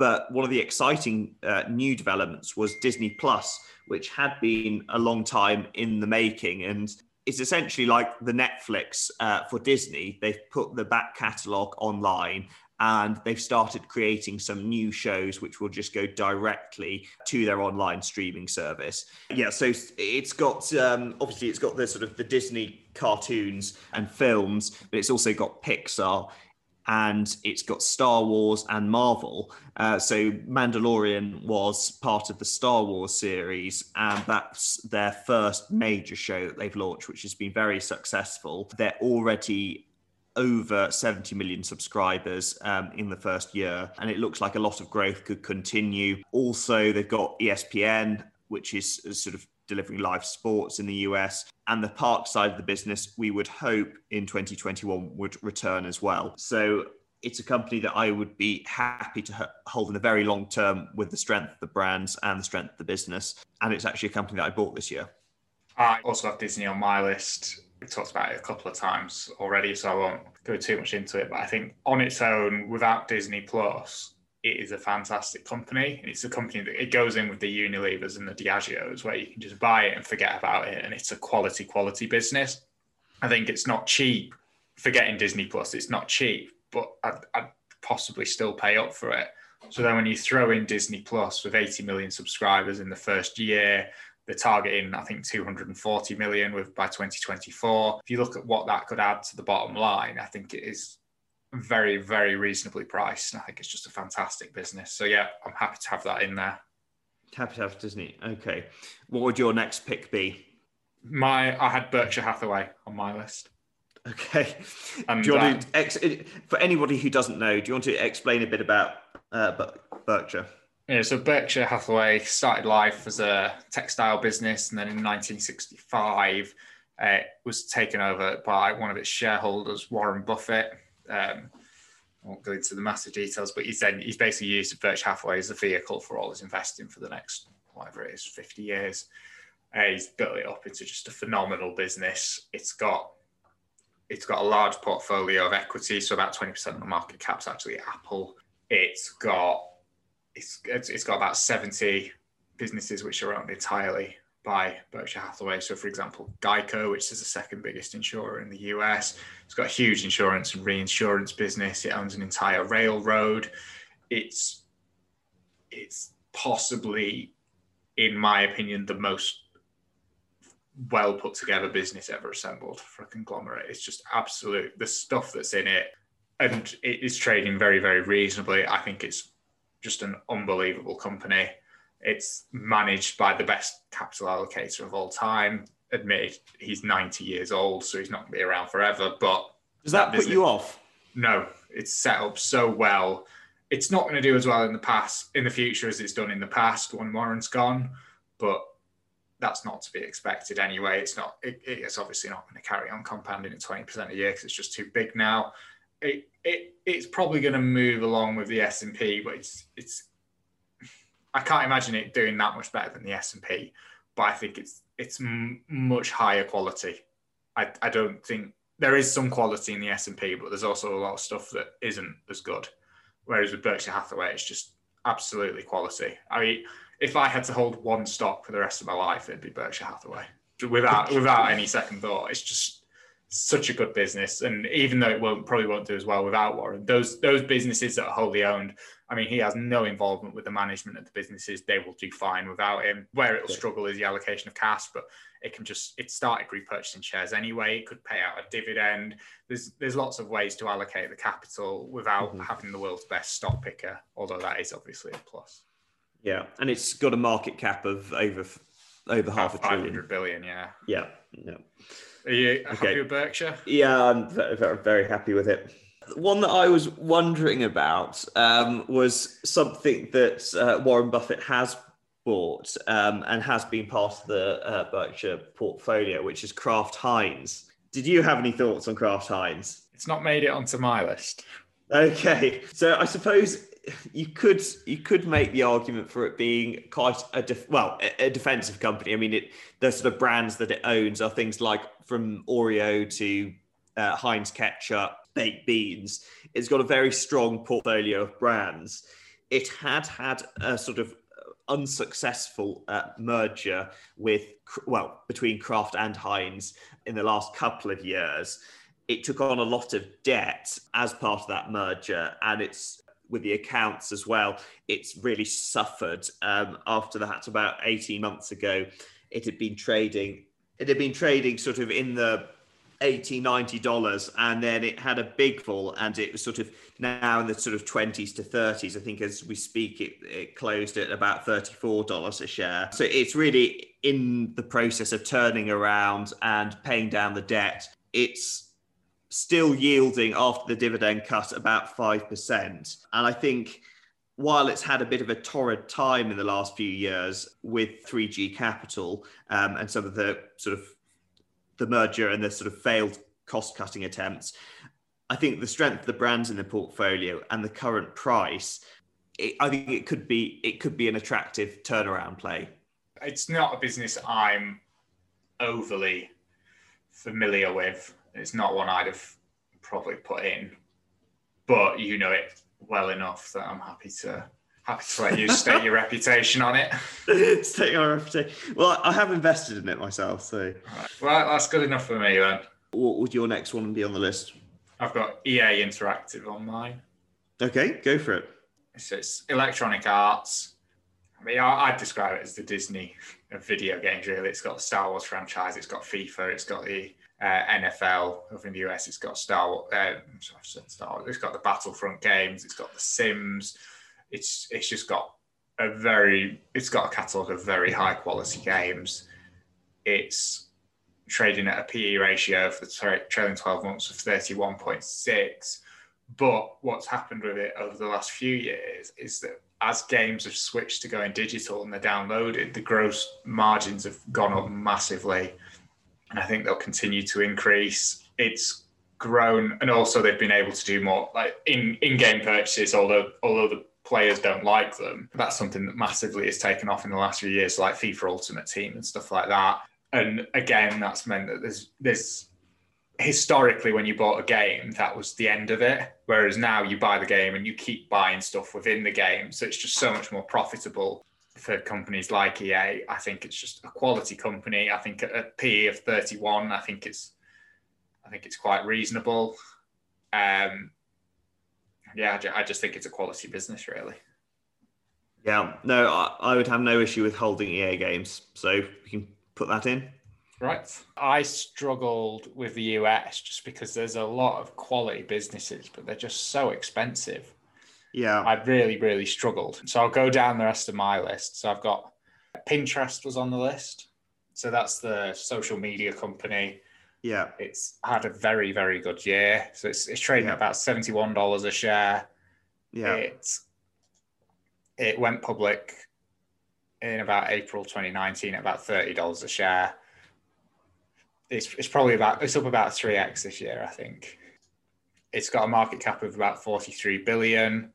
but one of the exciting uh, new developments was disney plus which had been a long time in the making and it's essentially like the Netflix uh, for Disney. They've put the back catalogue online and they've started creating some new shows which will just go directly to their online streaming service. Yeah, so it's got um, obviously it's got the sort of the Disney cartoons and films, but it's also got Pixar. And it's got Star Wars and Marvel. Uh, so Mandalorian was part of the Star Wars series, and that's their first major show that they've launched, which has been very successful. They're already over 70 million subscribers um, in the first year, and it looks like a lot of growth could continue. Also, they've got ESPN, which is sort of delivering live sports in the US. And the park side of the business, we would hope in 2021 would return as well. So it's a company that I would be happy to hold in the very long term with the strength of the brands and the strength of the business. And it's actually a company that I bought this year. I also have Disney on my list. We talked about it a couple of times already, so I won't go too much into it. But I think on its own, without Disney Plus, it is a fantastic company. It's a company that it goes in with the Unilevers and the Diageos where you can just buy it and forget about it. And it's a quality, quality business. I think it's not cheap. Forgetting Disney Plus, it's not cheap, but I'd, I'd possibly still pay up for it. So then when you throw in Disney Plus with 80 million subscribers in the first year, they're targeting, I think, 240 million with by 2024. If you look at what that could add to the bottom line, I think it is very, very reasonably priced. And I think it's just a fantastic business. So yeah, I'm happy to have that in there. Happy to have Disney. Okay. What would your next pick be? My I had Berkshire Hathaway on my list. Okay. And, do you want to ex- for anybody who doesn't know, do you want to explain a bit about uh, Berkshire? Yeah, so Berkshire Hathaway started life as a textile business, and then in 1965, uh, was taken over by one of its shareholders, Warren Buffett. Um, I won't go into the massive details, but he's then he's basically used Berkshire Hathaway as a vehicle for all his investing for the next whatever it is, 50 years. Uh, he's built it up into just a phenomenal business. It's got it's got a large portfolio of equity, so about 20% of the market cap's actually Apple. It's got it's it's got about 70 businesses which are owned entirely by Berkshire Hathaway. So, for example, Geico, which is the second biggest insurer in the US, it's got a huge insurance and reinsurance business. It owns an entire railroad. It's it's possibly, in my opinion, the most well put together business ever assembled for a conglomerate. It's just absolute the stuff that's in it, and it is trading very, very reasonably. I think it's just an unbelievable company it's managed by the best capital allocator of all time. Admitted he's 90 years old, so he's not going to be around forever. But does that, that put you off? No, it's set up so well. It's not going to do as well in the past, in the future, as it's done in the past when Warren's gone. But that's not to be expected anyway. It's not. It, it's obviously not going to carry on compounding at 20% a year because it's just too big now. It, it it's probably going to move along with the S and P, but it's it's I can't imagine it doing that much better than the S and P, but I think it's it's m- much higher quality. I, I don't think there is some quality in the S and P, but there's also a lot of stuff that isn't as good. Whereas with Berkshire Hathaway, it's just absolutely quality. I mean, if I had to hold one stock for the rest of my life, it'd be Berkshire Hathaway, without without any second thought. It's just such a good business, and even though it won't probably won't do as well without Warren, those those businesses that are wholly owned I mean, he has no involvement with the management of the businesses. They will do fine without him. Where it'll struggle is the allocation of cash, but it can just it started repurchasing shares anyway. It could pay out a dividend. There's there's lots of ways to allocate the capital without mm-hmm. having the world's best stock picker. Although that is obviously a plus. Yeah, and it's got a market cap of over over half a trillion. billion. Yeah. Yeah. Yeah. Are you happy okay. with Berkshire? Yeah, I'm very, very happy with it. One that I was wondering about um, was something that uh, Warren Buffett has bought um, and has been part of the uh, Berkshire portfolio, which is Kraft Heinz. Did you have any thoughts on Kraft Heinz? It's not made it onto my list. Okay, so I suppose you could you could make the argument for it being quite a def- well a, a defensive company. I mean, it the sort of brands that it owns are things like from Oreo to uh, Heinz ketchup baked beans. It's got a very strong portfolio of brands. It had had a sort of unsuccessful uh, merger with, well, between Kraft and Heinz in the last couple of years. It took on a lot of debt as part of that merger, and it's with the accounts as well. It's really suffered um, after that. About eighteen months ago, it had been trading. It had been trading sort of in the 80 90 dollars and then it had a big fall and it was sort of now in the sort of 20s to 30s i think as we speak it, it closed at about 34 dollars a share. So it's really in the process of turning around and paying down the debt. It's still yielding after the dividend cut about 5% and i think while it's had a bit of a torrid time in the last few years with 3G Capital um, and some of the sort of the merger and the sort of failed cost cutting attempts, I think the strength of the brands in the portfolio and the current price, it, I think it could be it could be an attractive turnaround play. It's not a business I'm overly familiar with. It's not one I'd have probably put in, but you know it well enough that I'm happy to happy to let you state your reputation on it. state your reputation. Well, I have invested in it myself, so. Right. Well, that's good enough for me then. What would your next one be on the list? I've got EA Interactive on mine. Okay, go for it. So it's Electronic Arts. I mean, I'd describe it as the Disney of video games, really. It's got the Star Wars franchise, it's got FIFA, it's got the uh, NFL over in the US. It's got Star, uh, Star It's got the Battlefront games. It's got the Sims. It's it's just got a very it's got a catalog of very high quality games. It's trading at a PE ratio for the tra- trailing 12 months of 31.6. But what's happened with it over the last few years is that as games have switched to going digital and they're downloaded, the gross margins have gone up massively and I think they'll continue to increase. It's grown, and also they've been able to do more like in in-game purchases. Although although the players don't like them, that's something that massively has taken off in the last few years, like FIFA Ultimate Team and stuff like that. And again, that's meant that there's there's historically when you bought a game that was the end of it whereas now you buy the game and you keep buying stuff within the game so it's just so much more profitable for companies like EA. I think it's just a quality company. I think a PE of 31, I think it's I think it's quite reasonable. Um, yeah, I just think it's a quality business, really. Yeah, no, I, I would have no issue with holding EA games. So we can put that in. Right. I struggled with the US just because there's a lot of quality businesses, but they're just so expensive. Yeah. I really, really struggled. So I'll go down the rest of my list. So I've got Pinterest was on the list. So that's the social media company. Yeah. It's had a very, very good year. So it's, it's trading yeah. at about $71 a share. Yeah. It, it went public in about April 2019 at about $30 a share. It's, it's probably about, it's up about 3x this year, I think. It's got a market cap of about 43 billion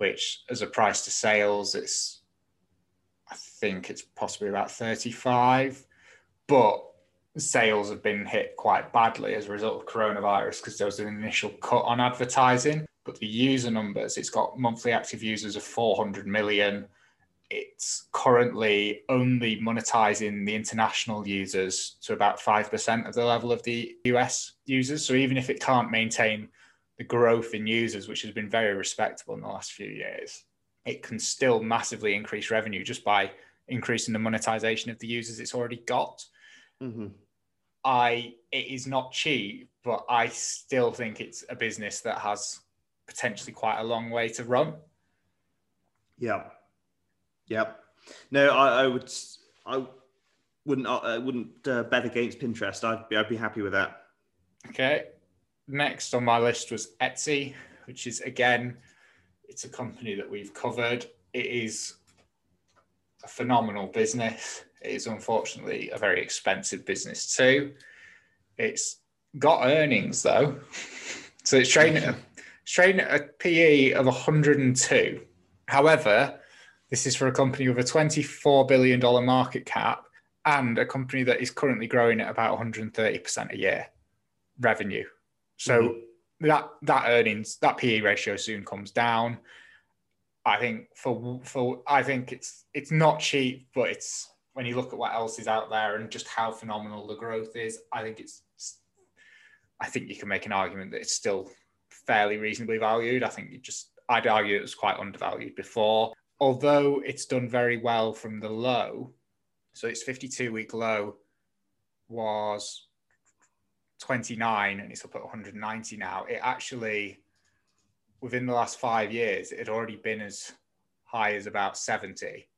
which as a price to sales, it's I think it's possibly about 35, but sales have been hit quite badly as a result of coronavirus because there was an initial cut on advertising. But the user numbers, it's got monthly active users of 400 million. It's currently only monetizing the international users to about 5% of the level of the US users. So even if it can't maintain the growth in users, which has been very respectable in the last few years, it can still massively increase revenue just by increasing the monetization of the users it's already got. Mm-hmm. I it is not cheap, but I still think it's a business that has potentially quite a long way to run. Yeah, yeah. No, I, I would, I wouldn't, I wouldn't uh, bet against Pinterest. I'd be, I'd be happy with that. Okay, next on my list was Etsy, which is again, it's a company that we've covered. It is a phenomenal business. Is unfortunately a very expensive business too. It's got earnings though. So it's trading at, it's trading at a PE of 102. However, this is for a company with a $24 billion market cap and a company that is currently growing at about 130% a year revenue. So mm-hmm. that that earnings that PE ratio soon comes down. I think for for I think it's it's not cheap, but it's when you look at what else is out there and just how phenomenal the growth is. I think it's I think you can make an argument that it's still fairly reasonably valued. I think you just I'd argue it was quite undervalued before. Although it's done very well from the low, so its 52 week low was 29 and it's up at 190 now. It actually, within the last five years, it had already been as high as about 70.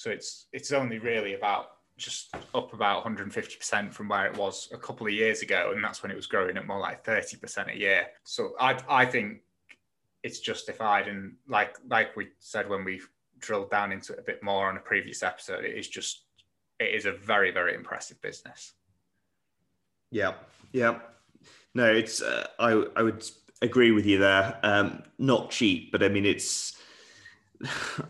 So it's it's only really about just up about 150% from where it was a couple of years ago, and that's when it was growing at more like 30% a year. So I I think it's justified, and like like we said when we drilled down into it a bit more on a previous episode, it is just it is a very very impressive business. Yeah, yeah. No, it's uh, I I would agree with you there. Um, not cheap, but I mean it's.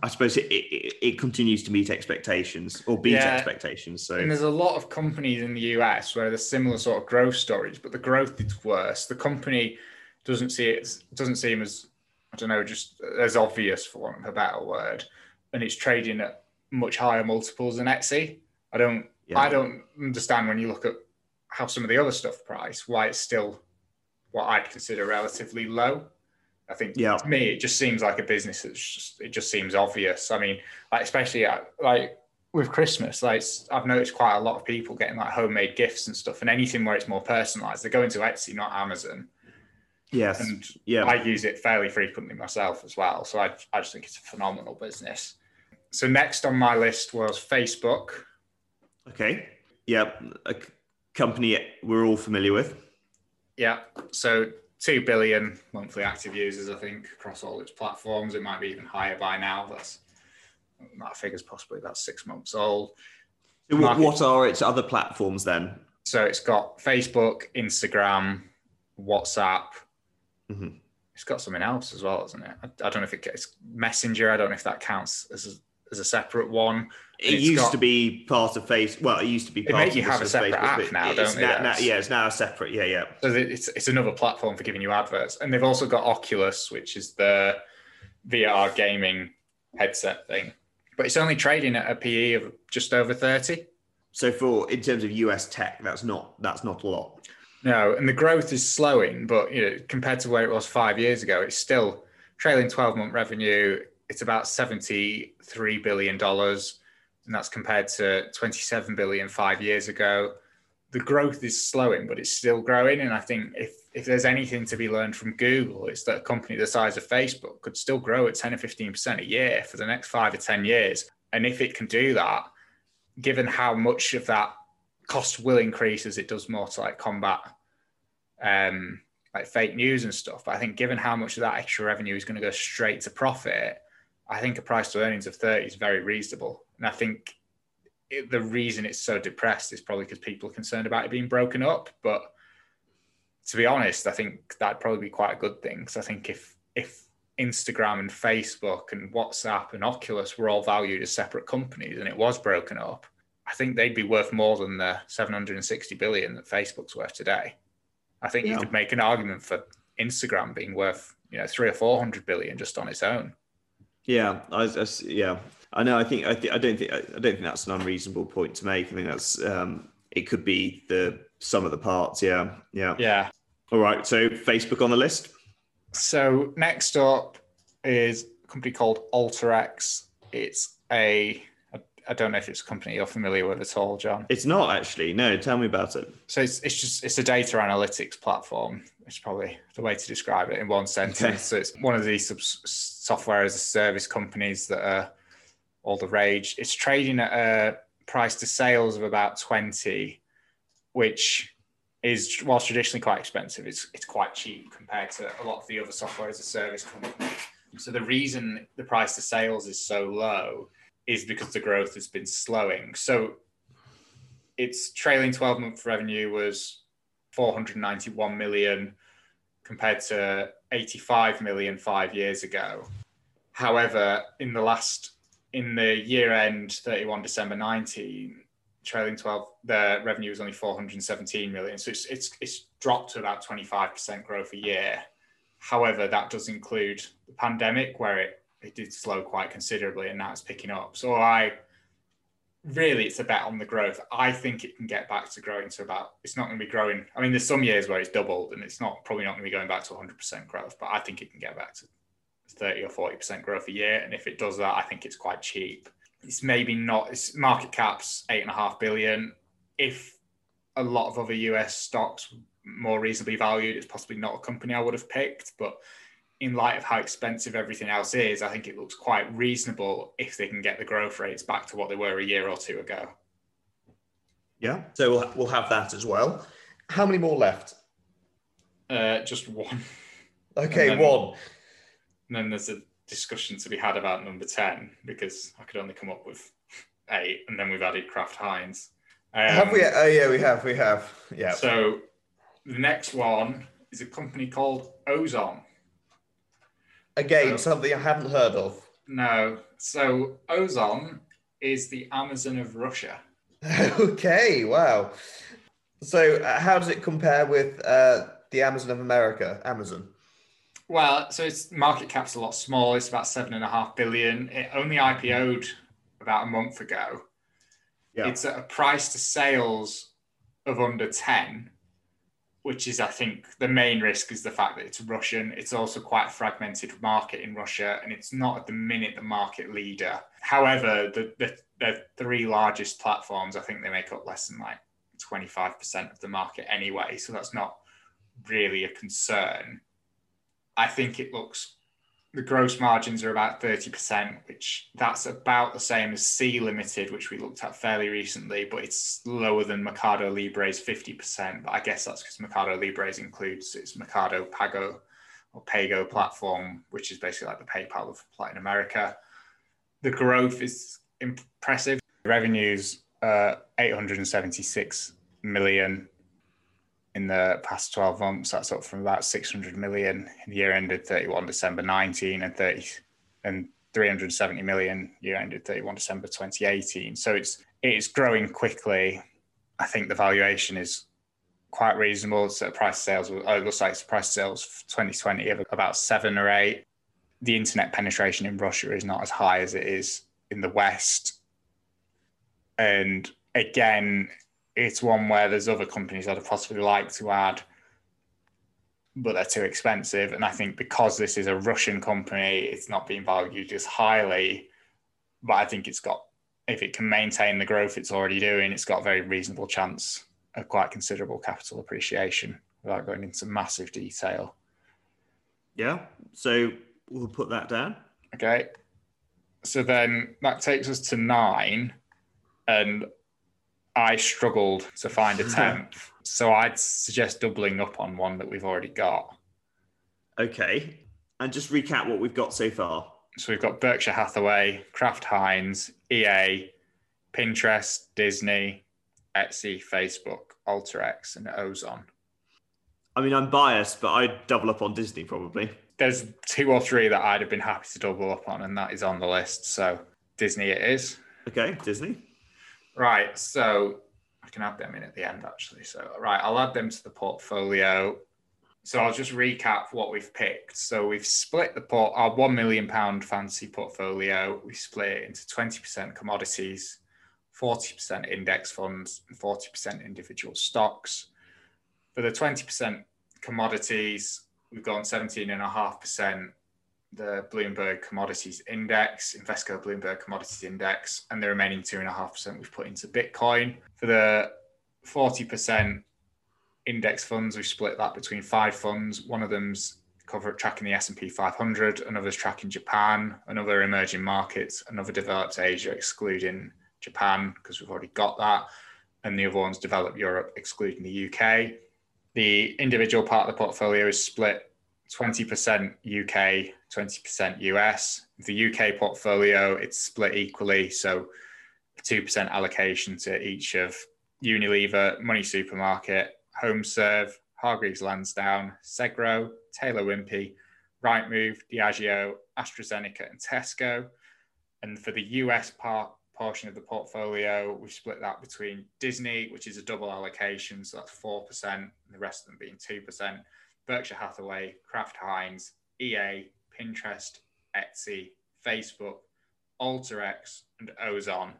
I suppose it, it, it continues to meet expectations or beat yeah. expectations. So and there's a lot of companies in the US where there's similar sort of growth stories, but the growth is worse. The company doesn't see it doesn't seem as I don't know, just as obvious for want of a better word, and it's trading at much higher multiples than Etsy. I don't yeah. I don't understand when you look at how some of the other stuff price, why it's still what I'd consider relatively low. I think yeah. to me, it just seems like a business that's just, it just seems obvious. I mean, like, especially at, like with Christmas, like I've noticed quite a lot of people getting like homemade gifts and stuff and anything where it's more personalized, they go into Etsy, not Amazon. Yes. And yeah. I use it fairly frequently myself as well. So I, I just think it's a phenomenal business. So next on my list was Facebook. Okay. Yeah A company we're all familiar with. Yeah. So 2 billion monthly active users, I think, across all its platforms. It might be even higher by now. That's that figure's possibly about six months old. So what are its other platforms then? So it's got Facebook, Instagram, WhatsApp. Mm-hmm. It's got something else as well, isn't it? I, I, don't know if it gets Messenger. I don't know if that counts as a, as a separate one. It used got, to be part of Face. Well, it used to be. Part they make you have a separate Facebook, app now, don't they? Now, now, yeah, it's now a separate. Yeah, yeah. So it's it's another platform for giving you adverts, and they've also got Oculus, which is the VR gaming headset thing, but it's only trading at a PE of just over thirty. So for in terms of US tech, that's not that's not a lot. No, and the growth is slowing, but you know, compared to where it was five years ago, it's still trailing twelve month revenue. It's about seventy three billion dollars and that's compared to 27 billion five years ago. The growth is slowing, but it's still growing. And I think if if there's anything to be learned from Google, it's that a company the size of Facebook could still grow at 10 or 15% a year for the next five or 10 years. And if it can do that, given how much of that cost will increase as it does more to like combat um, like fake news and stuff. But I think given how much of that extra revenue is going to go straight to profit, I think a price to earnings of 30 is very reasonable. And I think it, the reason it's so depressed is probably because people are concerned about it being broken up. But to be honest, I think that'd probably be quite a good thing. Because I think if if Instagram and Facebook and WhatsApp and Oculus were all valued as separate companies and it was broken up, I think they'd be worth more than the 760 billion that Facebook's worth today. I think yeah. you could make an argument for Instagram being worth, you know, three or four hundred billion just on its own. Yeah, I, I, yeah, I know. I think I, th- I don't think I don't think that's an unreasonable point to make. I think that's um, it could be the sum of the parts. Yeah, yeah, yeah. All right. So Facebook on the list. So next up is a company called Alteryx. It's a I don't know if it's a company you're familiar with at all, John. It's not actually. No, tell me about it. So it's, it's just it's a data analytics platform. It's probably the way to describe it in one sentence. So it's one of these software as a service companies that are all the rage. It's trading at a price to sales of about 20, which is whilst traditionally quite expensive, it's it's quite cheap compared to a lot of the other software as a service companies. So the reason the price to sales is so low is because the growth has been slowing. So its trailing 12 month revenue was 491 million compared to 85 million five years ago. However, in the last in the year end 31 December 19, trailing 12, the revenue was only 417 million. So it's, it's, it's dropped to about 25% growth a year. However, that does include the pandemic where it, it did slow quite considerably and now it's picking up. So I really, it's a bet on the growth. I think it can get back to growing to about, it's not going to be growing. I mean, there's some years where it's doubled and it's not probably not going to be going back to 100% growth, but I think it can get back to 30 or 40% growth a year. And if it does that, I think it's quite cheap. It's maybe not, its market cap's eight and a half billion. If a lot of other US stocks more reasonably valued. It's possibly not a company I would have picked, but in light of how expensive everything else is, I think it looks quite reasonable if they can get the growth rates back to what they were a year or two ago. Yeah, so we'll, we'll have that as well. How many more left? Uh, just one. Okay, then- one. And then there's a discussion to be had about number 10 because I could only come up with eight, and then we've added Kraft Heinz. Um, have we? Oh, yeah, we have. We have. Yeah. So the next one is a company called Ozon. Again, so- something I haven't heard of. No, so Ozon is the Amazon of Russia. okay, wow. So, uh, how does it compare with uh, the Amazon of America? Amazon. Well, so its market cap's a lot smaller. It's about seven and a half billion. It only IPO'd about a month ago. Yeah. It's at a price to sales of under 10, which is, I think, the main risk is the fact that it's Russian. It's also quite a fragmented market in Russia, and it's not at the minute the market leader. However, the, the, the three largest platforms, I think they make up less than like 25% of the market anyway. So that's not really a concern. I think it looks the gross margins are about 30%, which that's about the same as Sea Limited, which we looked at fairly recently, but it's lower than Mercado Libre's 50%. But I guess that's because Mercado Libre's includes its Mercado Pago or Pago platform, which is basically like the PayPal of Latin America. The growth is impressive. Revenues uh, 876 million in the past 12 months. That's up from about 600 million in the year ended 31 December 19 and 30 and 370 million year ended 31 December 2018. So it's it's growing quickly. I think the valuation is quite reasonable. It's price sales. Oh, it looks like it's price sales for 2020 of about seven or eight. The internet penetration in Russia is not as high as it is in the West. And again, it's one where there's other companies that I'd possibly like to add, but they're too expensive. And I think because this is a Russian company, it's not being valued as highly. But I think it's got, if it can maintain the growth it's already doing, it's got a very reasonable chance of quite considerable capital appreciation without going into massive detail. Yeah. So we'll put that down. Okay. So then that takes us to nine. And I struggled to find a tenth. so I'd suggest doubling up on one that we've already got. Okay. And just recap what we've got so far. So we've got Berkshire Hathaway, Kraft Heinz, EA, Pinterest, Disney, Etsy, Facebook, Alteryx, and Ozon. I mean, I'm biased, but I'd double up on Disney probably. There's two or three that I'd have been happy to double up on, and that is on the list. So Disney it is. Okay, Disney. Right. So I can add them in at the end, actually. So, right, I'll add them to the portfolio. So I'll just recap what we've picked. So we've split the port, our one million pound fantasy portfolio. We split it into 20% commodities, 40% index funds, and 40% individual stocks. For the 20% commodities, we've gone 17.5% the Bloomberg Commodities Index, Investco Bloomberg Commodities Index, and the remaining 2.5% we've put into Bitcoin. For the 40% index funds, we've split that between five funds. One of them's cover tracking the S&P 500, another's tracking Japan, another emerging markets, another developed Asia, excluding Japan, because we've already got that, and the other one's developed Europe, excluding the UK. The individual part of the portfolio is split 20% UK, 20% US. The UK portfolio, it's split equally. So 2% allocation to each of Unilever, Money Supermarket, HomeServe, Hargreaves Lansdown, Segro, Taylor Wimpey, Rightmove, Diageo, AstraZeneca, and Tesco. And for the US part, portion of the portfolio, we split that between Disney, which is a double allocation, so that's 4%, and the rest of them being 2%. Berkshire Hathaway, Kraft Heinz, EA, Pinterest, Etsy, Facebook, Alteryx, and Ozon.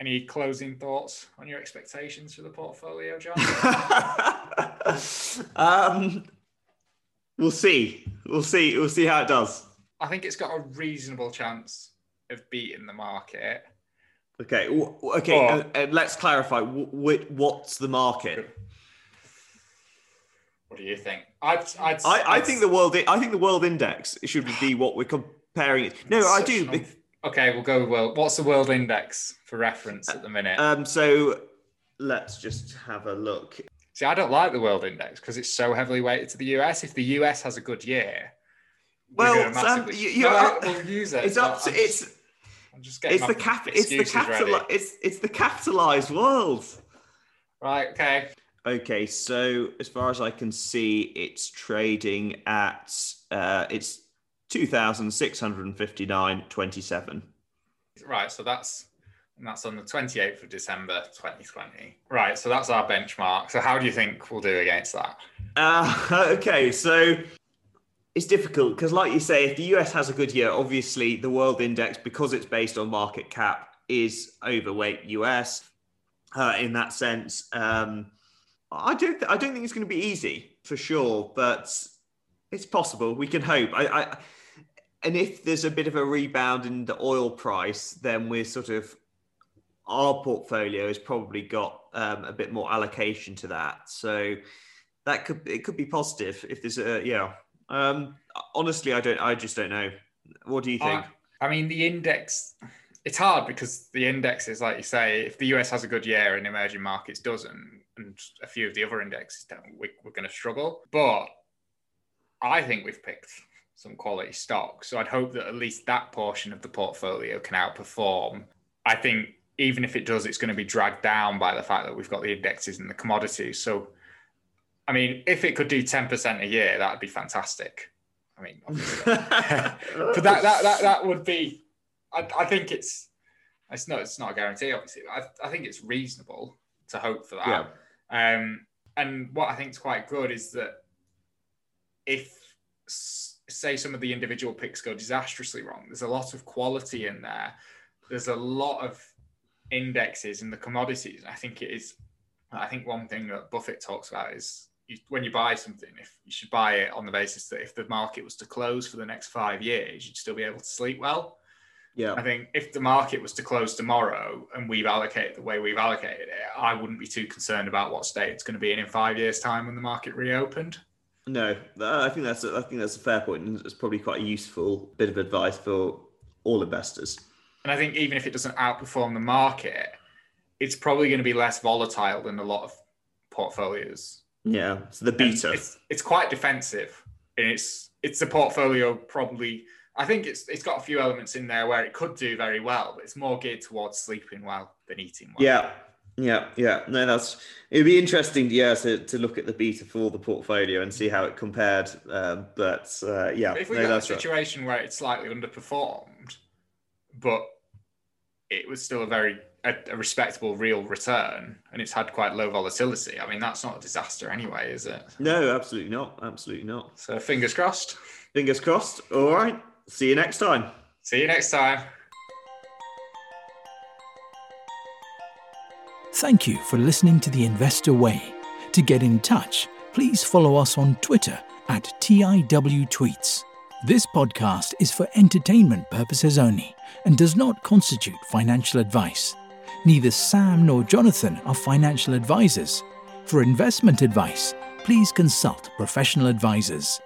Any closing thoughts on your expectations for the portfolio, John? um, we'll see. We'll see. We'll see how it does. I think it's got a reasonable chance of beating the market. Okay. Okay. And, and let's clarify. W- what's the market? What do you think? I'd, I'd, I, I I'd- think the world. I think the world index should be what we're comparing it. No, I do. Okay, we'll go with world. What's the world index for reference at the minute? Um, so let's just have a look. See, I don't like the world index because it's so heavily weighted to the US. If the US has a good year, Well, Sam, you, you No, we'll use it. it's up I'm to just- it's I'm just getting it's the cap it's the capital it's it's the capitalized world. Right. Okay. Okay, so as far as I can see, it's trading at uh, it's two thousand six hundred and fifty nine twenty seven. Right. So that's and that's on the 28th of December 2020. Right. So that's our benchmark. So how do you think we'll do against that? Uh, okay, so it's difficult because, like you say, if the US has a good year, obviously the world index, because it's based on market cap, is overweight US. Uh, in that sense, um, I don't. Th- I don't think it's going to be easy for sure, but it's possible. We can hope. I, I, and if there's a bit of a rebound in the oil price, then we're sort of our portfolio has probably got um, a bit more allocation to that. So that could it could be positive if there's a yeah. Um, honestly, I don't. I just don't know. What do you think? I, I mean, the index. It's hard because the index is like you say. If the US has a good year and emerging markets doesn't, and a few of the other indexes don't, we, we're going to struggle. But I think we've picked some quality stock, so I'd hope that at least that portion of the portfolio can outperform. I think even if it does, it's going to be dragged down by the fact that we've got the indexes and the commodities. So, I mean, if it could do ten percent a year, that'd be fantastic. I mean, but that, that that that would be. I, I think it's it's not it's not a guarantee, obviously. But I, I think it's reasonable to hope for that. Yeah. Um, and what I think is quite good is that if say some of the individual picks go disastrously wrong, there's a lot of quality in there. There's a lot of indexes in the commodities. I think it is. I think one thing that Buffett talks about is you, when you buy something, if you should buy it on the basis that if the market was to close for the next five years, you'd still be able to sleep well. Yeah. I think if the market was to close tomorrow and we've allocated the way we've allocated it, I wouldn't be too concerned about what state it's going to be in in five years' time when the market reopened. No, I think that's a, I think that's a fair point, and it's probably quite a useful bit of advice for all investors. And I think even if it doesn't outperform the market, it's probably going to be less volatile than a lot of portfolios. Yeah. So the beta. It's, it's quite defensive. And it's it's a portfolio probably I think it's it's got a few elements in there where it could do very well, but it's more geared towards sleeping well than eating well. Yeah. Yeah, yeah. No, that's it'd be interesting, yeah, to, to look at the beta for the portfolio and see how it compared. Um, but uh, yeah, But if we no, got a that's right. situation where it slightly underperformed, but it was still a very a, a respectable real return, and it's had quite low volatility. I mean, that's not a disaster anyway, is it? No, absolutely not. Absolutely not. So fingers crossed. Fingers crossed. All right. See you next time. See you next time. Thank you for listening to The Investor Way. To get in touch, please follow us on Twitter at TIW Tweets. This podcast is for entertainment purposes only and does not constitute financial advice. Neither Sam nor Jonathan are financial advisors. For investment advice, please consult professional advisors.